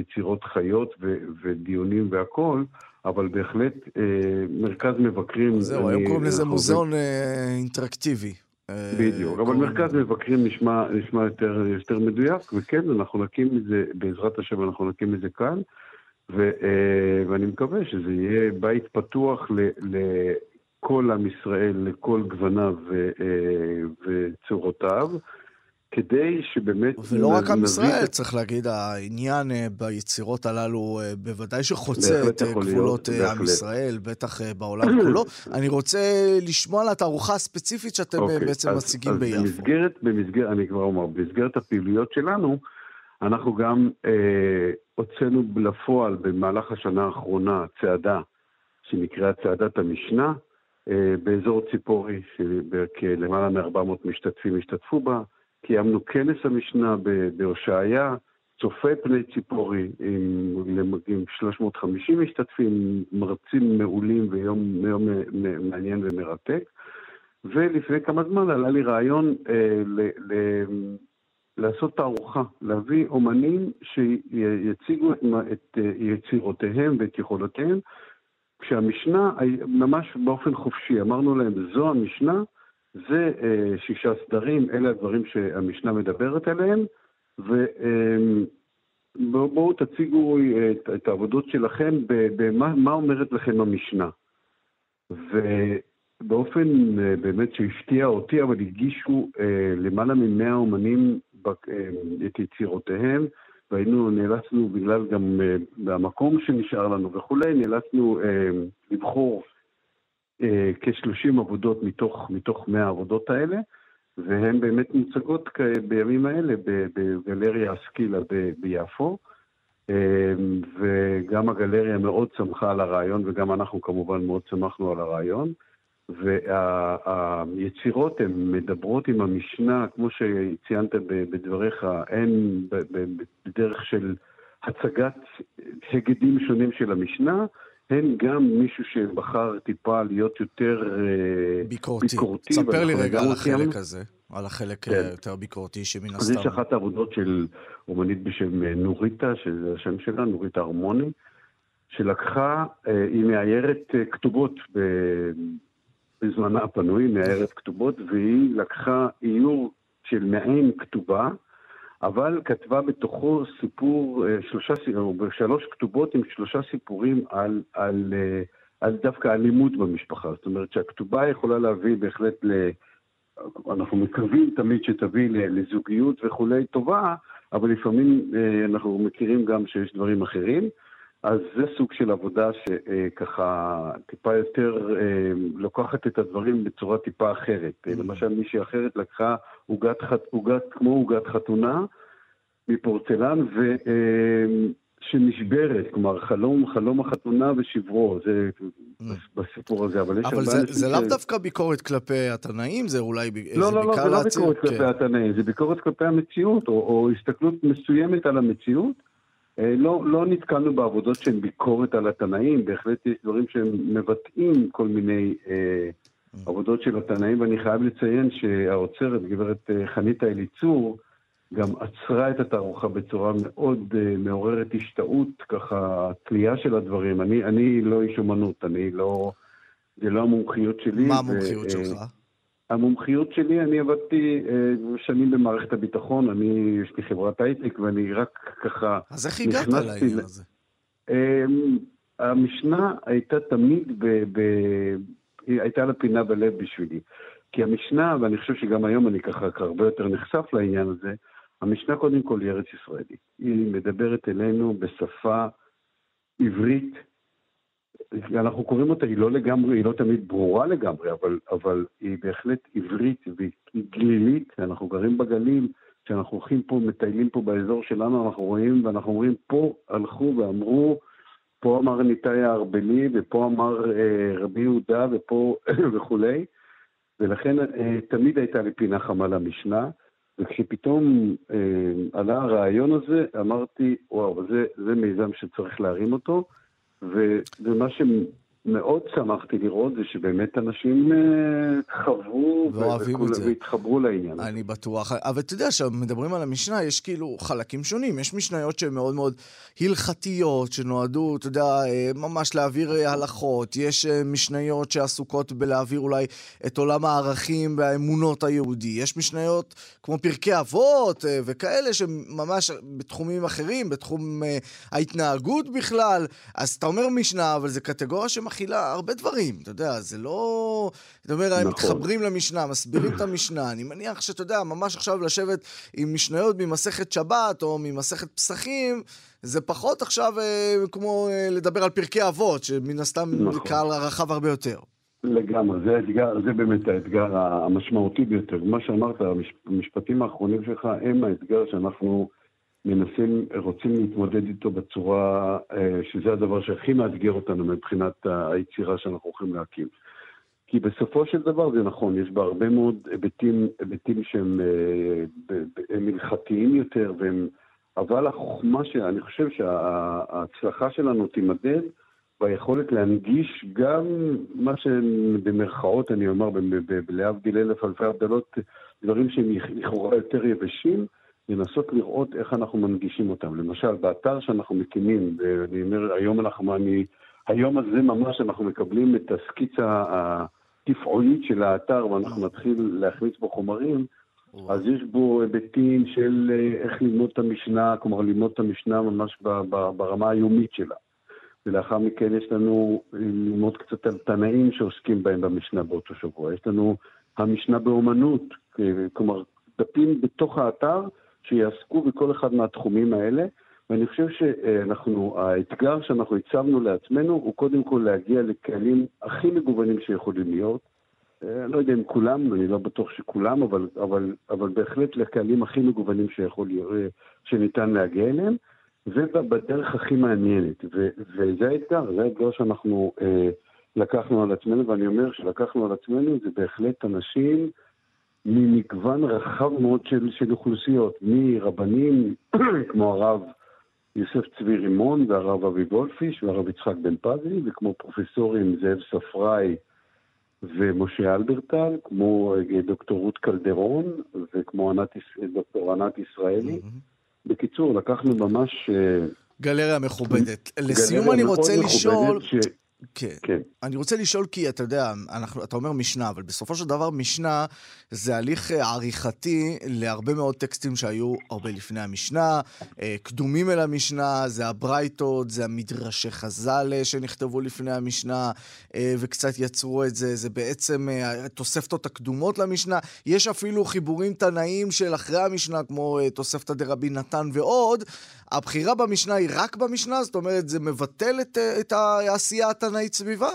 יצירות חיות ו, ודיונים והכול, אבל בהחלט אה, מרכז מבקרים... זהו, היום קוראים לזה מוזיאון אה, אינטראקטיבי. בדיוק, אבל מרכז מבקרים נשמע, נשמע יותר, יותר מדויק, וכן, אנחנו נקים את זה, בעזרת השם אנחנו נקים את זה כאן, ו, אה, ואני מקווה שזה יהיה בית פתוח ל, לכל עם ישראל, לכל גווניו אה, וצורותיו. כדי שבאמת... ולא רק עם ישראל, צריך להגיד, העניין אה, ביצירות הללו אה, בוודאי שחוצה את אה, גבולות עם ישראל, בטח בעולם כולו. [CLEARS THROAT] אני רוצה לשמוע על התערוכה הספציפית שאתם okay, אוקיי, בעצם אז, מציגים אז ביפו. במסגרת, במסגרת, אני כבר אומר, במסגרת הפעילויות שלנו, אנחנו גם אה, הוצאנו לפועל במהלך השנה האחרונה צעדה שנקראה צעדת המשנה, אה, באזור ציפורי, שלמעלה מ-400 משתתפים השתתפו בה. קיימנו כנס המשנה בהושעיה, צופה פני ציפורי, עם, עם 350 משתתפים, מרצים מעולים ויום יום מעניין ומרתק. ולפני כמה זמן עלה לי רעיון אה, ל, ל, לעשות תערוכה, להביא אומנים שיציגו את, את יצירותיהם ואת יכולותיהם, כשהמשנה ממש באופן חופשי, אמרנו להם, זו המשנה, זה אה, שישה סדרים, אלה הדברים שהמשנה מדברת עליהם, ובואו תציגו את, את העבודות שלכם במה אומרת לכם המשנה. ובאופן אה, באמת שהפתיע אותי, אבל הגישו אה, למעלה ממאה אומנים את יצירותיהם, והיינו, נאלצנו, בגלל גם במקום שנשאר לנו וכולי, נאלצנו לבחור אה, כ-30 עבודות מתוך, מתוך 100 העבודות האלה, והן באמת מוצגות בימים האלה בגלריה אסקילה ביפו. אה, וגם הגלריה מאוד שמחה על הרעיון, וגם אנחנו כמובן מאוד שמחנו על הרעיון. והיצירות הן מדברות עם המשנה, כמו שציינת בדבריך, הן בדרך של הצגת הגדים שונים של המשנה, הן גם מישהו שבחר טיפה להיות יותר אה, ביקורתי. ביקורתי. ספר לי רגע על החלק הזה, על החלק כן. היותר ביקורתי, שמן הסתם... אז יש אחת העבודות של אומנית בשם אה, נוריטה, שזה השם שלה, נוריטה הרמוני, שלקחה, היא מאיירת כתובות בזמנה הפנוי, מאיירת [LAUGHS] כתובות, והיא לקחה איור של מעין כתובה, אבל כתבה בתוכו סיפור, שלושה, שלוש כתובות עם שלושה סיפורים על, על, על דווקא אלימות במשפחה. זאת אומרת שהכתובה יכולה להביא בהחלט ל... אנחנו מקווים תמיד שתביא לזוגיות וכולי טובה, אבל לפעמים אה, אנחנו מכירים גם שיש דברים אחרים. אז זה סוג של עבודה שככה טיפה יותר אה, לוקחת את הדברים בצורה טיפה אחרת. Mm-hmm. למשל מישהי אחרת לקחה עוגת, עוגת כמו עוגת חתונה מפורצלן, ו... אה, שנשברת, כלומר חלום, חלום החתונה ושברו, זה mm. בסיפור הזה, אבל יש אבל זה, זה לאו דווקא ביקורת כלפי התנאים, זה אולי לא, לא, לא, זה לא ביקורת כן. כלפי התנאים, זה ביקורת כלפי המציאות, או, או הסתכלות מסוימת על המציאות. אה, לא, לא נתקלנו בעבודות שהן ביקורת על התנאים, בהחלט יש דברים שהם מבטאים כל מיני אה, mm. עבודות של התנאים, ואני חייב לציין שהאוצרת, גברת אה, חניתה אליצור, גם עצרה את התערוכה בצורה מאוד uh, מעוררת השתאות, ככה, תלייה של הדברים. אני, אני לא איש אומנות, אני לא... זה לא המומחיות שלי. מה המומחיות ו, שלך? המומחיות שלי, אני עבדתי uh, שנים במערכת הביטחון, אני, יש לי חברת הייטק, ואני רק ככה... אז איך הגעת לעניין הזה? Uh, המשנה הייתה תמיד ב... ב הייתה לה פינה בלב בשבילי. כי המשנה, ואני חושב שגם היום אני ככה הרבה יותר נחשף לעניין הזה, המשנה קודם כל היא ארץ ישראלית. היא מדברת אלינו בשפה עברית, אנחנו קוראים אותה, היא לא לגמרי, היא לא תמיד ברורה לגמרי, אבל, אבל היא בהחלט עברית והיא גלילית, אנחנו גרים בגליל, כשאנחנו הולכים פה, מטיילים פה באזור שלנו, אנחנו רואים ואנחנו אומרים, פה הלכו ואמרו, פה אמר ניתאי הארבלי, ופה אמר אה, רבי יהודה, ופה [COUGHS] וכולי, ולכן אה, תמיד הייתה לי פינה חמה למשנה. וכשפתאום אה, עלה הרעיון הזה, אמרתי, וואו, זה, זה מיזם שצריך להרים אותו, ומה ש... מאוד שמחתי לראות זה שבאמת אנשים אה, חוו ואוהבים את זה. והתחברו לעניין. אני בטוח. אבל אתה יודע, כשמדברים על המשנה, יש כאילו חלקים שונים. יש משניות שהן מאוד מאוד הלכתיות, שנועדו, אתה יודע, אה, ממש להעביר אה, הלכות. יש משניות שעסוקות בלהעביר אולי את עולם הערכים והאמונות היהודי. יש משניות כמו פרקי אבות וכאלה, שממש בתחומים אחרים, בתחום ההתנהגות בכלל. אז אתה אומר משנה, אבל זו קטגוריה שמח... מכילה הרבה דברים, אתה יודע, זה לא... אתה אומר, נכון. הם מתחברים למשנה, מסבירים את המשנה. אני מניח שאתה יודע, ממש עכשיו לשבת עם משניות ממסכת שבת או ממסכת פסחים, זה פחות עכשיו אה, כמו אה, לדבר על פרקי אבות, שמן הסתם נכון. קהל רחב הרבה יותר. לגמרי, זה האתגר, זה באמת האתגר המשמעותי ביותר. מה שאמרת, המשפטים האחרונים שלך הם האתגר שאנחנו מנסים, רוצים להתמודד איתו בצורה, אה, שזה הדבר שהכי מאתגר אותנו מבחינת היצירה שאנחנו הולכים להקים. כי בסופו של דבר זה נכון, יש בה הרבה מאוד היבטים, היבטים שהם אה, הלכתיים יותר, והם, אבל החוכמה, אני חושב שההצלחה שלנו תימדד ביכולת להנגיש גם מה שבמרכאות, אני אומר, להבדיל אלף אלפי הבדלות, דברים שהם לכאורה יותר יבשים, לנסות לראות איך אנחנו מנגישים אותם. למשל, באתר שאנחנו מקימים, ואני אומר, היום אנחנו, אני, היום הזה ממש אנחנו מקבלים את הסקיצה התפעולית של האתר, ואנחנו נתחיל להכניס בו חומרים, אז יש בו היבטים של אה, איך ללמוד את המשנה, כלומר ללמוד את המשנה ממש ברמה היומית שלה. ולאחר מכן יש לנו אה, ללמוד קצת על תנאים שעוסקים בהם במשנה באותו שבוע. יש לנו המשנה באומנות, אה, כלומר דפים בתוך האתר שיעסקו בכל אחד מהתחומים האלה, ואני חושב שאנחנו, האתגר שאנחנו הצבנו לעצמנו הוא קודם כל להגיע לקהלים הכי מגוונים שיכולים להיות. אה, אני לא יודע אם כולם, אני לא בטוח שכולם, אבל, אבל, אבל בהחלט לקהלים הכי מגוונים שיכול אה, שניתן להגיע אליהם, ובדרך הכי מעניינת. ו, וזה האתגר, זה האתגר שאנחנו אה, לקחנו על עצמנו, ואני אומר שלקחנו על עצמנו זה בהחלט אנשים ממגוון רחב מאוד של, של אוכלוסיות, מרבנים [CLEARS THROAT] כמו הרב יוסף צבי רימון והרב אבי גולפיש והרב יצחק בן פזי, וכמו פרופסורים זאב ספראי ומשה אלברטל, כמו אה, דוקטור רות קלדרון וכמו ענת, דוקטור ענת ישראלי. Mm-hmm. בקיצור, לקחנו ממש אה, גלריה מכובדת. לסיום אני רוצה לשאול... ש... כן. כן. אני רוצה לשאול כי, אתה יודע, אנחנו, אתה אומר משנה, אבל בסופו של דבר משנה זה הליך אה, עריכתי להרבה מאוד טקסטים שהיו הרבה לפני המשנה. אה, קדומים אל המשנה, זה הברייתות, זה המדרשי חז"ל אה, שנכתבו לפני המשנה, וקצת יצרו את זה. זה בעצם תוספתות הקדומות למשנה. יש אפילו חיבורים תנאיים של אחרי המשנה, כמו תוספתא דרבי נתן ועוד. הבחירה במשנה היא רק במשנה? זאת אומרת, זה מבטל את, את העשייה התנאית סביבה?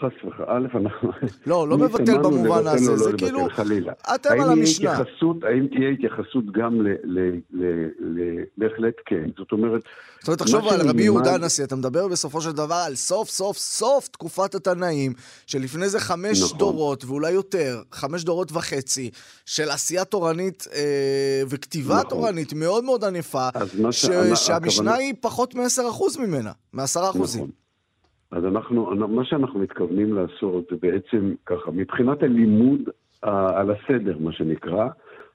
חס וחלילה, א', אנחנו... לא, לא מבטל במובן הזה, זה לא כאילו... חלילה. אתם על המשנה. האם תהיה התייחסות גם ל... בהחלט כן. זאת אומרת... זאת אומרת, תחשוב על רבי יהודה הנשיא, אתה מדבר בסופו של דבר על סוף סוף סוף תקופת התנאים, שלפני זה חמש נכון. דורות, ואולי יותר, חמש דורות וחצי, של עשייה תורנית אה, וכתיבה נכון. תורנית מאוד מאוד ענפה, שהמשנה היא פחות מ-10% ממנה, מ-10%. אז אנחנו, מה שאנחנו מתכוונים לעשות זה בעצם ככה, מבחינת הלימוד על הסדר, מה שנקרא,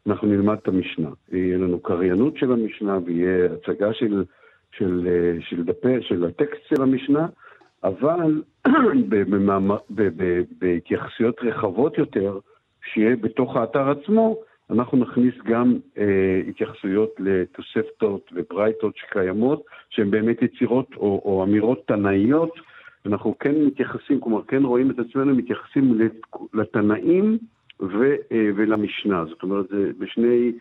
אנחנו נלמד את המשנה. יהיה לנו קריינות של המשנה ויהיה הצגה של, של, של, דפי, של הטקסט של המשנה, אבל [CLEARS THROAT] בהתייחסויות רחבות יותר, שיהיה בתוך האתר עצמו, אנחנו נכניס גם אה, התייחסויות לתוספתות וברייתות שקיימות, שהן באמת יצירות או, או אמירות תנאיות. אנחנו כן מתייחסים, כלומר כן רואים את עצמנו מתייחסים לתנאים ו, אה, ולמשנה. זאת אומרת, זה בשני,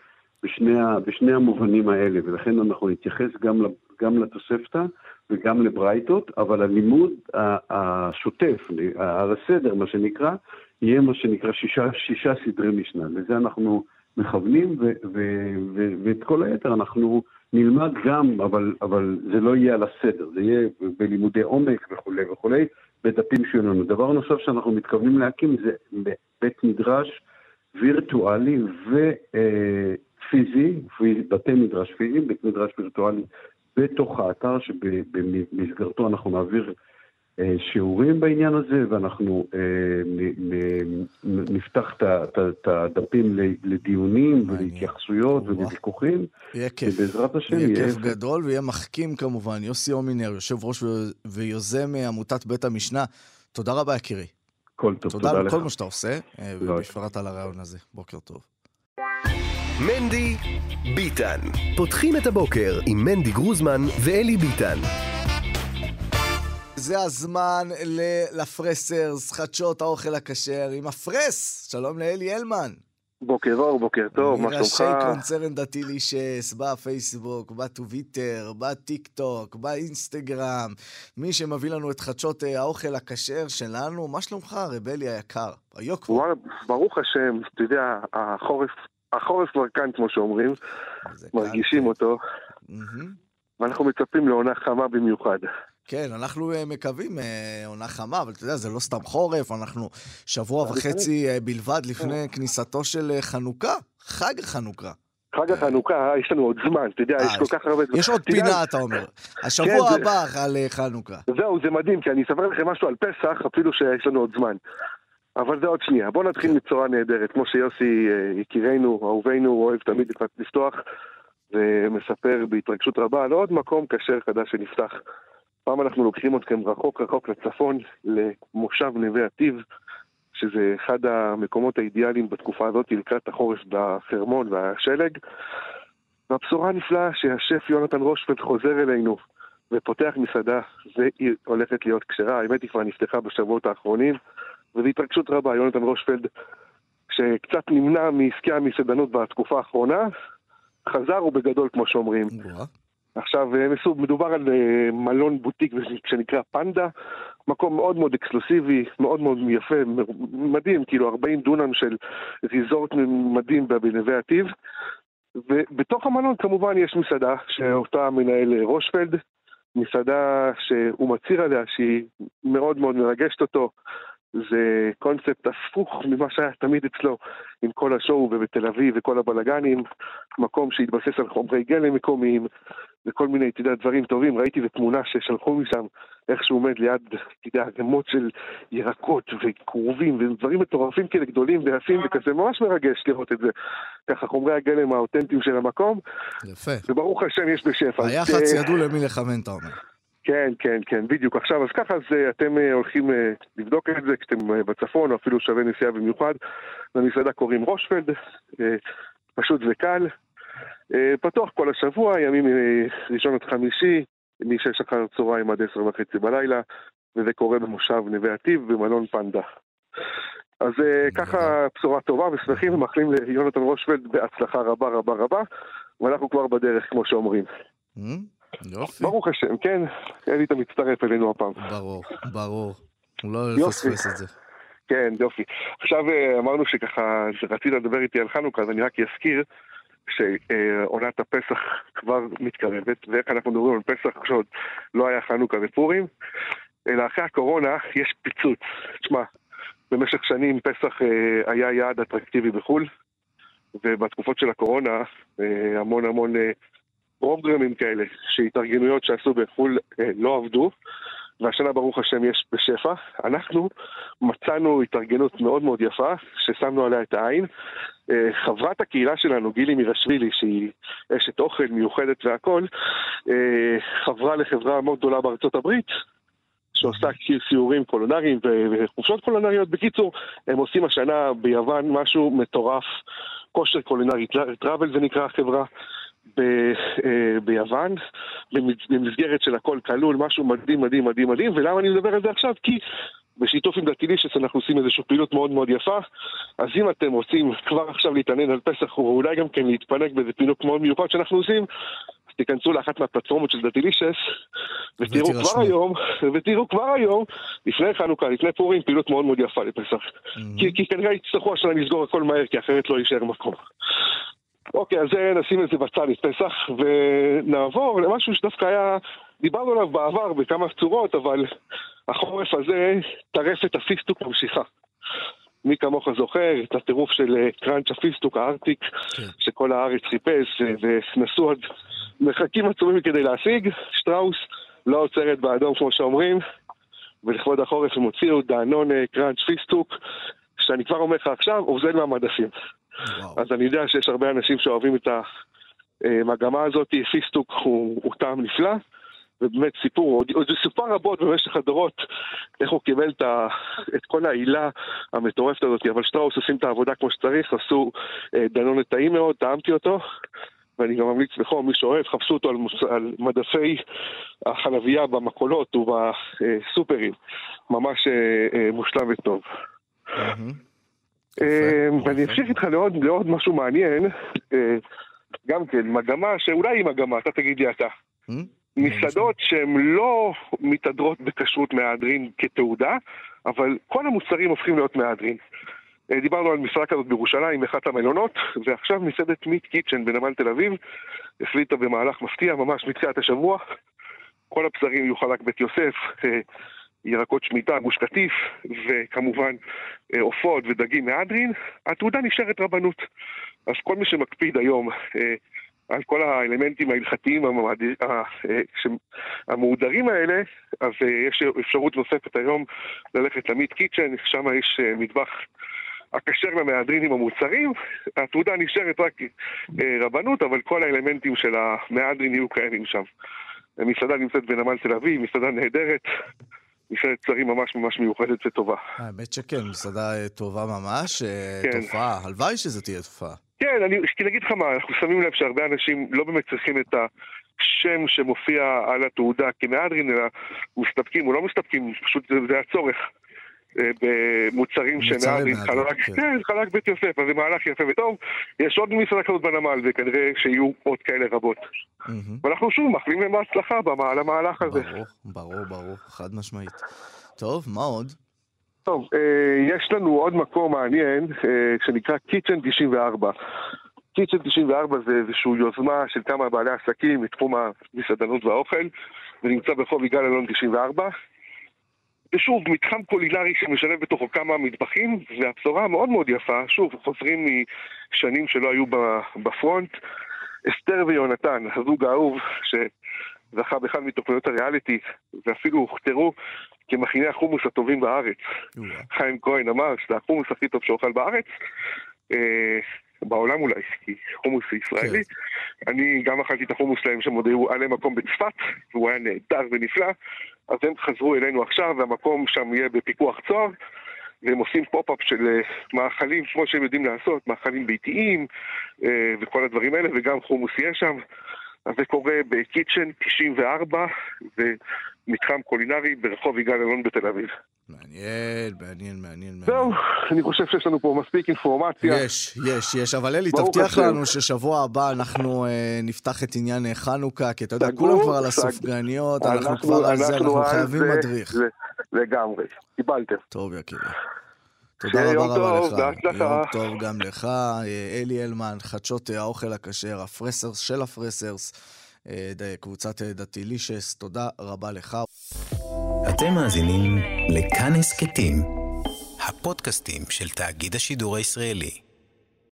בשני, בשני המובנים האלה, ולכן אנחנו נתייחס גם, גם לתוספתא וגם לברייתות, אבל הלימוד השוטף, על הסדר, מה שנקרא, יהיה מה שנקרא שישה, שישה סדרי משנה. לזה אנחנו מכוונים, ו, ו, ו, ואת כל היתר אנחנו... נלמד גם, אבל, אבל זה לא יהיה על הסדר, זה יהיה בלימודי עומק וכולי וכולי, בדפים שיהיו לנו. דבר נוסף שאנחנו מתכוונים להקים זה בית מדרש וירטואלי ופיזי, בתי מדרש פיזיים, בית מדרש וירטואלי בתוך האתר, שבמסגרתו אנחנו נעביר שיעורים בעניין הזה, ואנחנו אה, נפתח את הדפים לדיונים ולהתייחסויות ולוויכוחים. יהיה כיף. ובעזרת השם יהיה... יהיה כיף גדול ויהיה מחכים כמובן. יוסי הומינר, יושב ראש ויוזם עמותת בית המשנה, תודה רבה יקירי. כל טוב, תודה, תודה לך. תודה על כל מה שאתה עושה, אה, לא ובפרט על הרעיון הזה. בוקר טוב. מנדי ביטן. פותחים את הבוקר עם מנדי גרוזמן ואלי ביטן. זה הזמן לפרסרס, חדשות האוכל הכשר עם הפרס. שלום לאלי אלמן. בוקר אור, בוקר טוב, מה שלומך? מראשי קונצרן דתי לישס, בפייסבוק, בטוויטר, בטיק טוק, באינסטגרם, מי שמביא לנו את חדשות אה, האוכל הכשר שלנו, מה שלומך, רבלי היקר? היוקו. ברוך השם, אתה יודע, החורף, החורף כבר כאן, כמו שאומרים, מרגישים כאן. אותו, ואנחנו מצפים לעונה חמה במיוחד. כן, אנחנו אה, מקווים אה, עונה חמה, אבל אתה יודע, זה לא סתם חורף, אנחנו שבוע וחצי אה, בלבד לפני כניסתו של חנוכה, חג החנוכה. חג החנוכה, יש לנו עוד זמן, אתה יודע, יש כל כך הרבה זמן. יש עוד פינה, אתה אומר. השבוע כן, הבא על חנוכה. זהו, זה מדהים, כי אני אספר לכם משהו על פסח, אפילו שיש לנו עוד זמן. אבל זה עוד שנייה. בואו נתחיל כן. מצורה נהדרת. כמו שיוסי, יקירנו, אהובינו, אוהב תמיד לפתוח, ומספר בהתרגשות רבה על עוד מקום כשר חדש שנפתח. פעם אנחנו לוקחים אתכם רחוק רחוק לצפון, למושב נווה עתיב, שזה אחד המקומות האידיאליים בתקופה הזאת לקראת החורף בחרמון והשלג. והבשורה הנפלאה שהשף יונתן רושפלד חוזר אלינו ופותח מסעדה, והיא הולכת להיות כשרה, האמת היא כבר נפתחה בשבועות האחרונים, וזו התרגשות רבה, יונתן רושפלד, שקצת נמנע מעסקי המסעדנות בתקופה האחרונה, חזר ובגדול כמו שאומרים. עכשיו, אה, מדובר על אה, מלון בוטיק שנקרא פנדה, מקום מאוד מאוד אקסקלוסיבי, מאוד מאוד יפה, מדהים, כאילו 40 דונם של ריזורט מדהים בנווה עתיב. ובתוך המלון כמובן יש מסעדה שאותה מנהל רושפלד, מסעדה שהוא מצהיר עליה שהיא מאוד מאוד מרגשת אותו, זה קונספט הפוך ממה שהיה תמיד אצלו, עם כל השואו ובתל אביב וכל הבלגנים, מקום שהתבסס על חומרי גלם מקומיים וכל מיני, אתה יודע, דברים טובים. ראיתי בתמונה ששלחו משם, איך שהוא עומד ליד, אתה יודע, עגמות של ירקות וכרובים ודברים מטורפים כאלה גדולים ויפים וכזה, ממש מרגש לראות את זה. ככה חומרי הגלם האותנטיים של המקום. יפה. וברוך השם יש בשפע. היח"צ אה, ידעו למי לכוון, אתה אומר. כן, כן, כן, בדיוק. עכשיו, אז ככה, אז אה, אתם אה, הולכים אה, לבדוק את זה כשאתם בצפון, או אפילו שווה נסיעה במיוחד. למסעדה קוראים רושפלד, פשוט וקל. פתוח כל השבוע, ימים ראשון עד חמישי, מ-6 אחר הצהריים עד 10 וחצי בלילה, וזה קורה במושב נווה עתיב במלון פנדה. אז ככה בשורה טובה ושמחים ומאחלים ליונתן רושפלד בהצלחה רבה רבה רבה, ואנחנו כבר בדרך, כמו שאומרים. יופי. ברוך השם, כן, אלי אתה מצטרף אלינו הפעם. ברור, ברור. לא. לפספס את זה. כן, יופי. עכשיו אה, אמרנו שככה, שרצית לדבר איתי על חנוכה, אז אני רק אזכיר שעונת הפסח כבר מתקרבת, ואיך אנחנו מדברים על פסח כשעוד לא היה חנוכה ופורים, אלא אחרי הקורונה יש פיצוץ. תשמע, במשך שנים פסח אה, היה יעד אטרקטיבי בחו"ל, ובתקופות של הקורונה אה, המון המון פרוגרמים כאלה, שהתארגנויות שעשו בחו"ל אה, לא עבדו, והשנה ברוך השם יש בשפע. אנחנו מצאנו התארגנות מאוד מאוד יפה, ששמנו עליה את העין. אה, חברת הקהילה שלנו, גילי מירשווילי, שהיא אשת אוכל מיוחדת והכול, אה, חברה לחברה מאוד גדולה בארצות הברית, שעושה סיורים קולונריים וחופשות קולונריות. בקיצור, הם עושים השנה ביוון משהו מטורף, כושר קולינרי, טראבל זה נקרא החברה. ב- אה, ביוון, במס- במסגרת של הכל כלול, משהו מדהים מדהים מדהים מדהים, ולמה אני מדבר על זה עכשיו? כי בשיתוף עם דתילישס אנחנו עושים איזושהי פעילות מאוד מאוד יפה, אז אם אתם רוצים כבר עכשיו להתעניין על פסח ואולי גם כן להתפנק באיזה פעילות מאוד מיוחד שאנחנו עושים, אז תיכנסו לאחת מהפלטפורמות של דתילישס ותראו כבר ותירשמו. היום, ותראו כבר היום, לפני חנוכה, לפני פורים, פעילות מאוד מאוד יפה לפסח. כי, כי כנראה יצטרכו השנה לסגור הכל מהר, כי אחרת לא יישאר מקום. אוקיי, אז זה נשים את זה בצד את פסח, ונעבור למשהו שדווקא היה, דיברנו עליו בעבר בכמה צורות, אבל החורף הזה, טרפת הפיסטוק ממשיכה. מי כמוך זוכר את הטירוף של אה, קראנץ' הפיסטוק הארטיק, כן. שכל הארץ חיפש אה, ונסו עד מרחקים עצומים כדי להשיג, שטראוס לא עוצרת באדום כמו שאומרים, ולכבוד החורף הם הוציאו דנונה אה, קראנץ' פיסטוק, שאני כבר אומר לך עכשיו, אוזל מהמדפים. וואו. אז אני יודע שיש הרבה אנשים שאוהבים את המגמה הזאת, פיסטוק הוא, הוא טעם נפלא, ובאמת סיפור, עוד, עוד יסופר רבות במשך הדורות, איך הוא קיבל את, ה, את כל ההילה המטורפת הזאת, אבל שטראוס עושים את העבודה כמו שצריך, עשו אה, דנונה טעים מאוד, טעמתי אותו, ואני גם ממליץ לכל מי שאוהב, חפשו אותו על, מוס, על מדפי החלבייה במכולות ובסופרים, ממש אה, אה, מושלם וטוב. מהמם. יפה, ואני. אמשיך איתך לעוד, משהו מעניין, אה, גם כן, מגמה שאולי היא מגמה, אתה תגיד לי אתה. Hmm? מסעדות שהן לא מתהדרות בכשרות מהדרין כתעודה, אבל כל המוצרים הופכים להיות מהדרין. אה, דיברנו על מסעדה כזאת בירושלים, באחת המלונות, ועכשיו מסעדת מיט קיצ'ן בנמל תל אביב החליטה במהלך מפתיע, ממש מתחילת השבוע, כל הבשרים יהיו חלק בית יוסף, אה, ירקות שמיטה, גוש קטיף, וכמובן אה, עופות ודגים מהדרין, התעודה נשארת רבנות. אז כל מי שמקפיד היום אה, על כל האלמנטים ההלכתיים אה, ש- המהודרים האלה, אז אה, יש אפשרות נוספת היום ללכת למיט קיצ'ן, שם יש אה, מטבח הכשר למהדרין עם המוצרים, התעודה נשארת רק אה, רבנות, אבל כל האלמנטים של המהדרין יהיו קיימים שם. המסעדה נמצאת בנמל תל אביב, מסעדה נהדרת, מסעדת צרים ממש ממש מיוחדת וטובה. האמת שכן, מסעדה אה, טובה ממש, אה, כן. תופעה. הלוואי שזה תהיה תופעה. כן, אני, כי להגיד לך מה, אנחנו שמים לב שהרבה אנשים לא באמת צריכים את השם שמופיע על התעודה כמהדרין, אלא מסתפקים או לא מסתפקים, פשוט זה, זה הצורך. אה, במוצרים מהדרין, חלק, כן. כן, חלק בית יוסף, אז זה מהלך יפה וטוב. יש עוד מסעדה כזאת בנמל, וכנראה שיהיו עוד כאלה רבות. ואנחנו שוב מאחלים להם בהצלחה במעל המהלך הזה. ברור, ברור, ברור, חד משמעית. טוב, מה עוד? טוב, אה, יש לנו עוד מקום מעניין אה, שנקרא קיצ'ן 94. קיצ'ן 94 זה איזושהי יוזמה של כמה בעלי עסקים מתחום המסעדנות והאוכל, ונמצא ברחוב יגאל אלון 94. ושוב, מתחם קולינרי שמשלב בתוכו כמה מטבחים, והבשורה המאוד מאוד יפה, שוב, חוזרים משנים שלא היו בפרונט. אסתר ויונתן, הזוג האהוב, שזכה באחד מתוכניות הריאליטי, ואפילו הוכתרו כמכיני החומוס הטובים בארץ. חיים כהן אמר שזה החומוס הכי טוב שאוכל בארץ. בעולם אולי, כי חומוס ישראלי. כן. אני גם אכלתי את החומוס שלהם שם עוד היו עלי מקום בצפת, והוא היה נהדר ונפלא. אז הם חזרו אלינו עכשיו, והמקום שם יהיה בפיקוח צוהר. והם עושים פופ-אפ של אה, מאכלים, כמו שהם יודעים לעשות, מאכלים ביתיים אה, וכל הדברים האלה, וגם חומוס יהיה שם. אז זה קורה בקיצ'ן 94, מתחם קולינרי ברחוב יגאל אלון בתל אביב. מעניין, מעניין, מעניין. זהו, אני חושב שיש לנו פה מספיק אינפורמציה. יש, יש, יש, אבל אלי, תבטיח לנו ששבוע הבא אנחנו אה, נפתח את עניין חנוכה, כי אתה יודע, כולם כבר על הסופגניות, אנחנו כבר על זה, אנחנו חייבים מדריך. לגמרי, קיבלתם. טוב, יקירי. תודה רבה רבה לך. יום טוב גם לך. אלי אלמן, חדשות האוכל הכשר, הפרסרס של הפרסרס, אה, קבוצת דתילישס, תודה רבה לך. אתם מאזינים לכאן הסכתים, הפודקאסטים של תאגיד השידור הישראלי.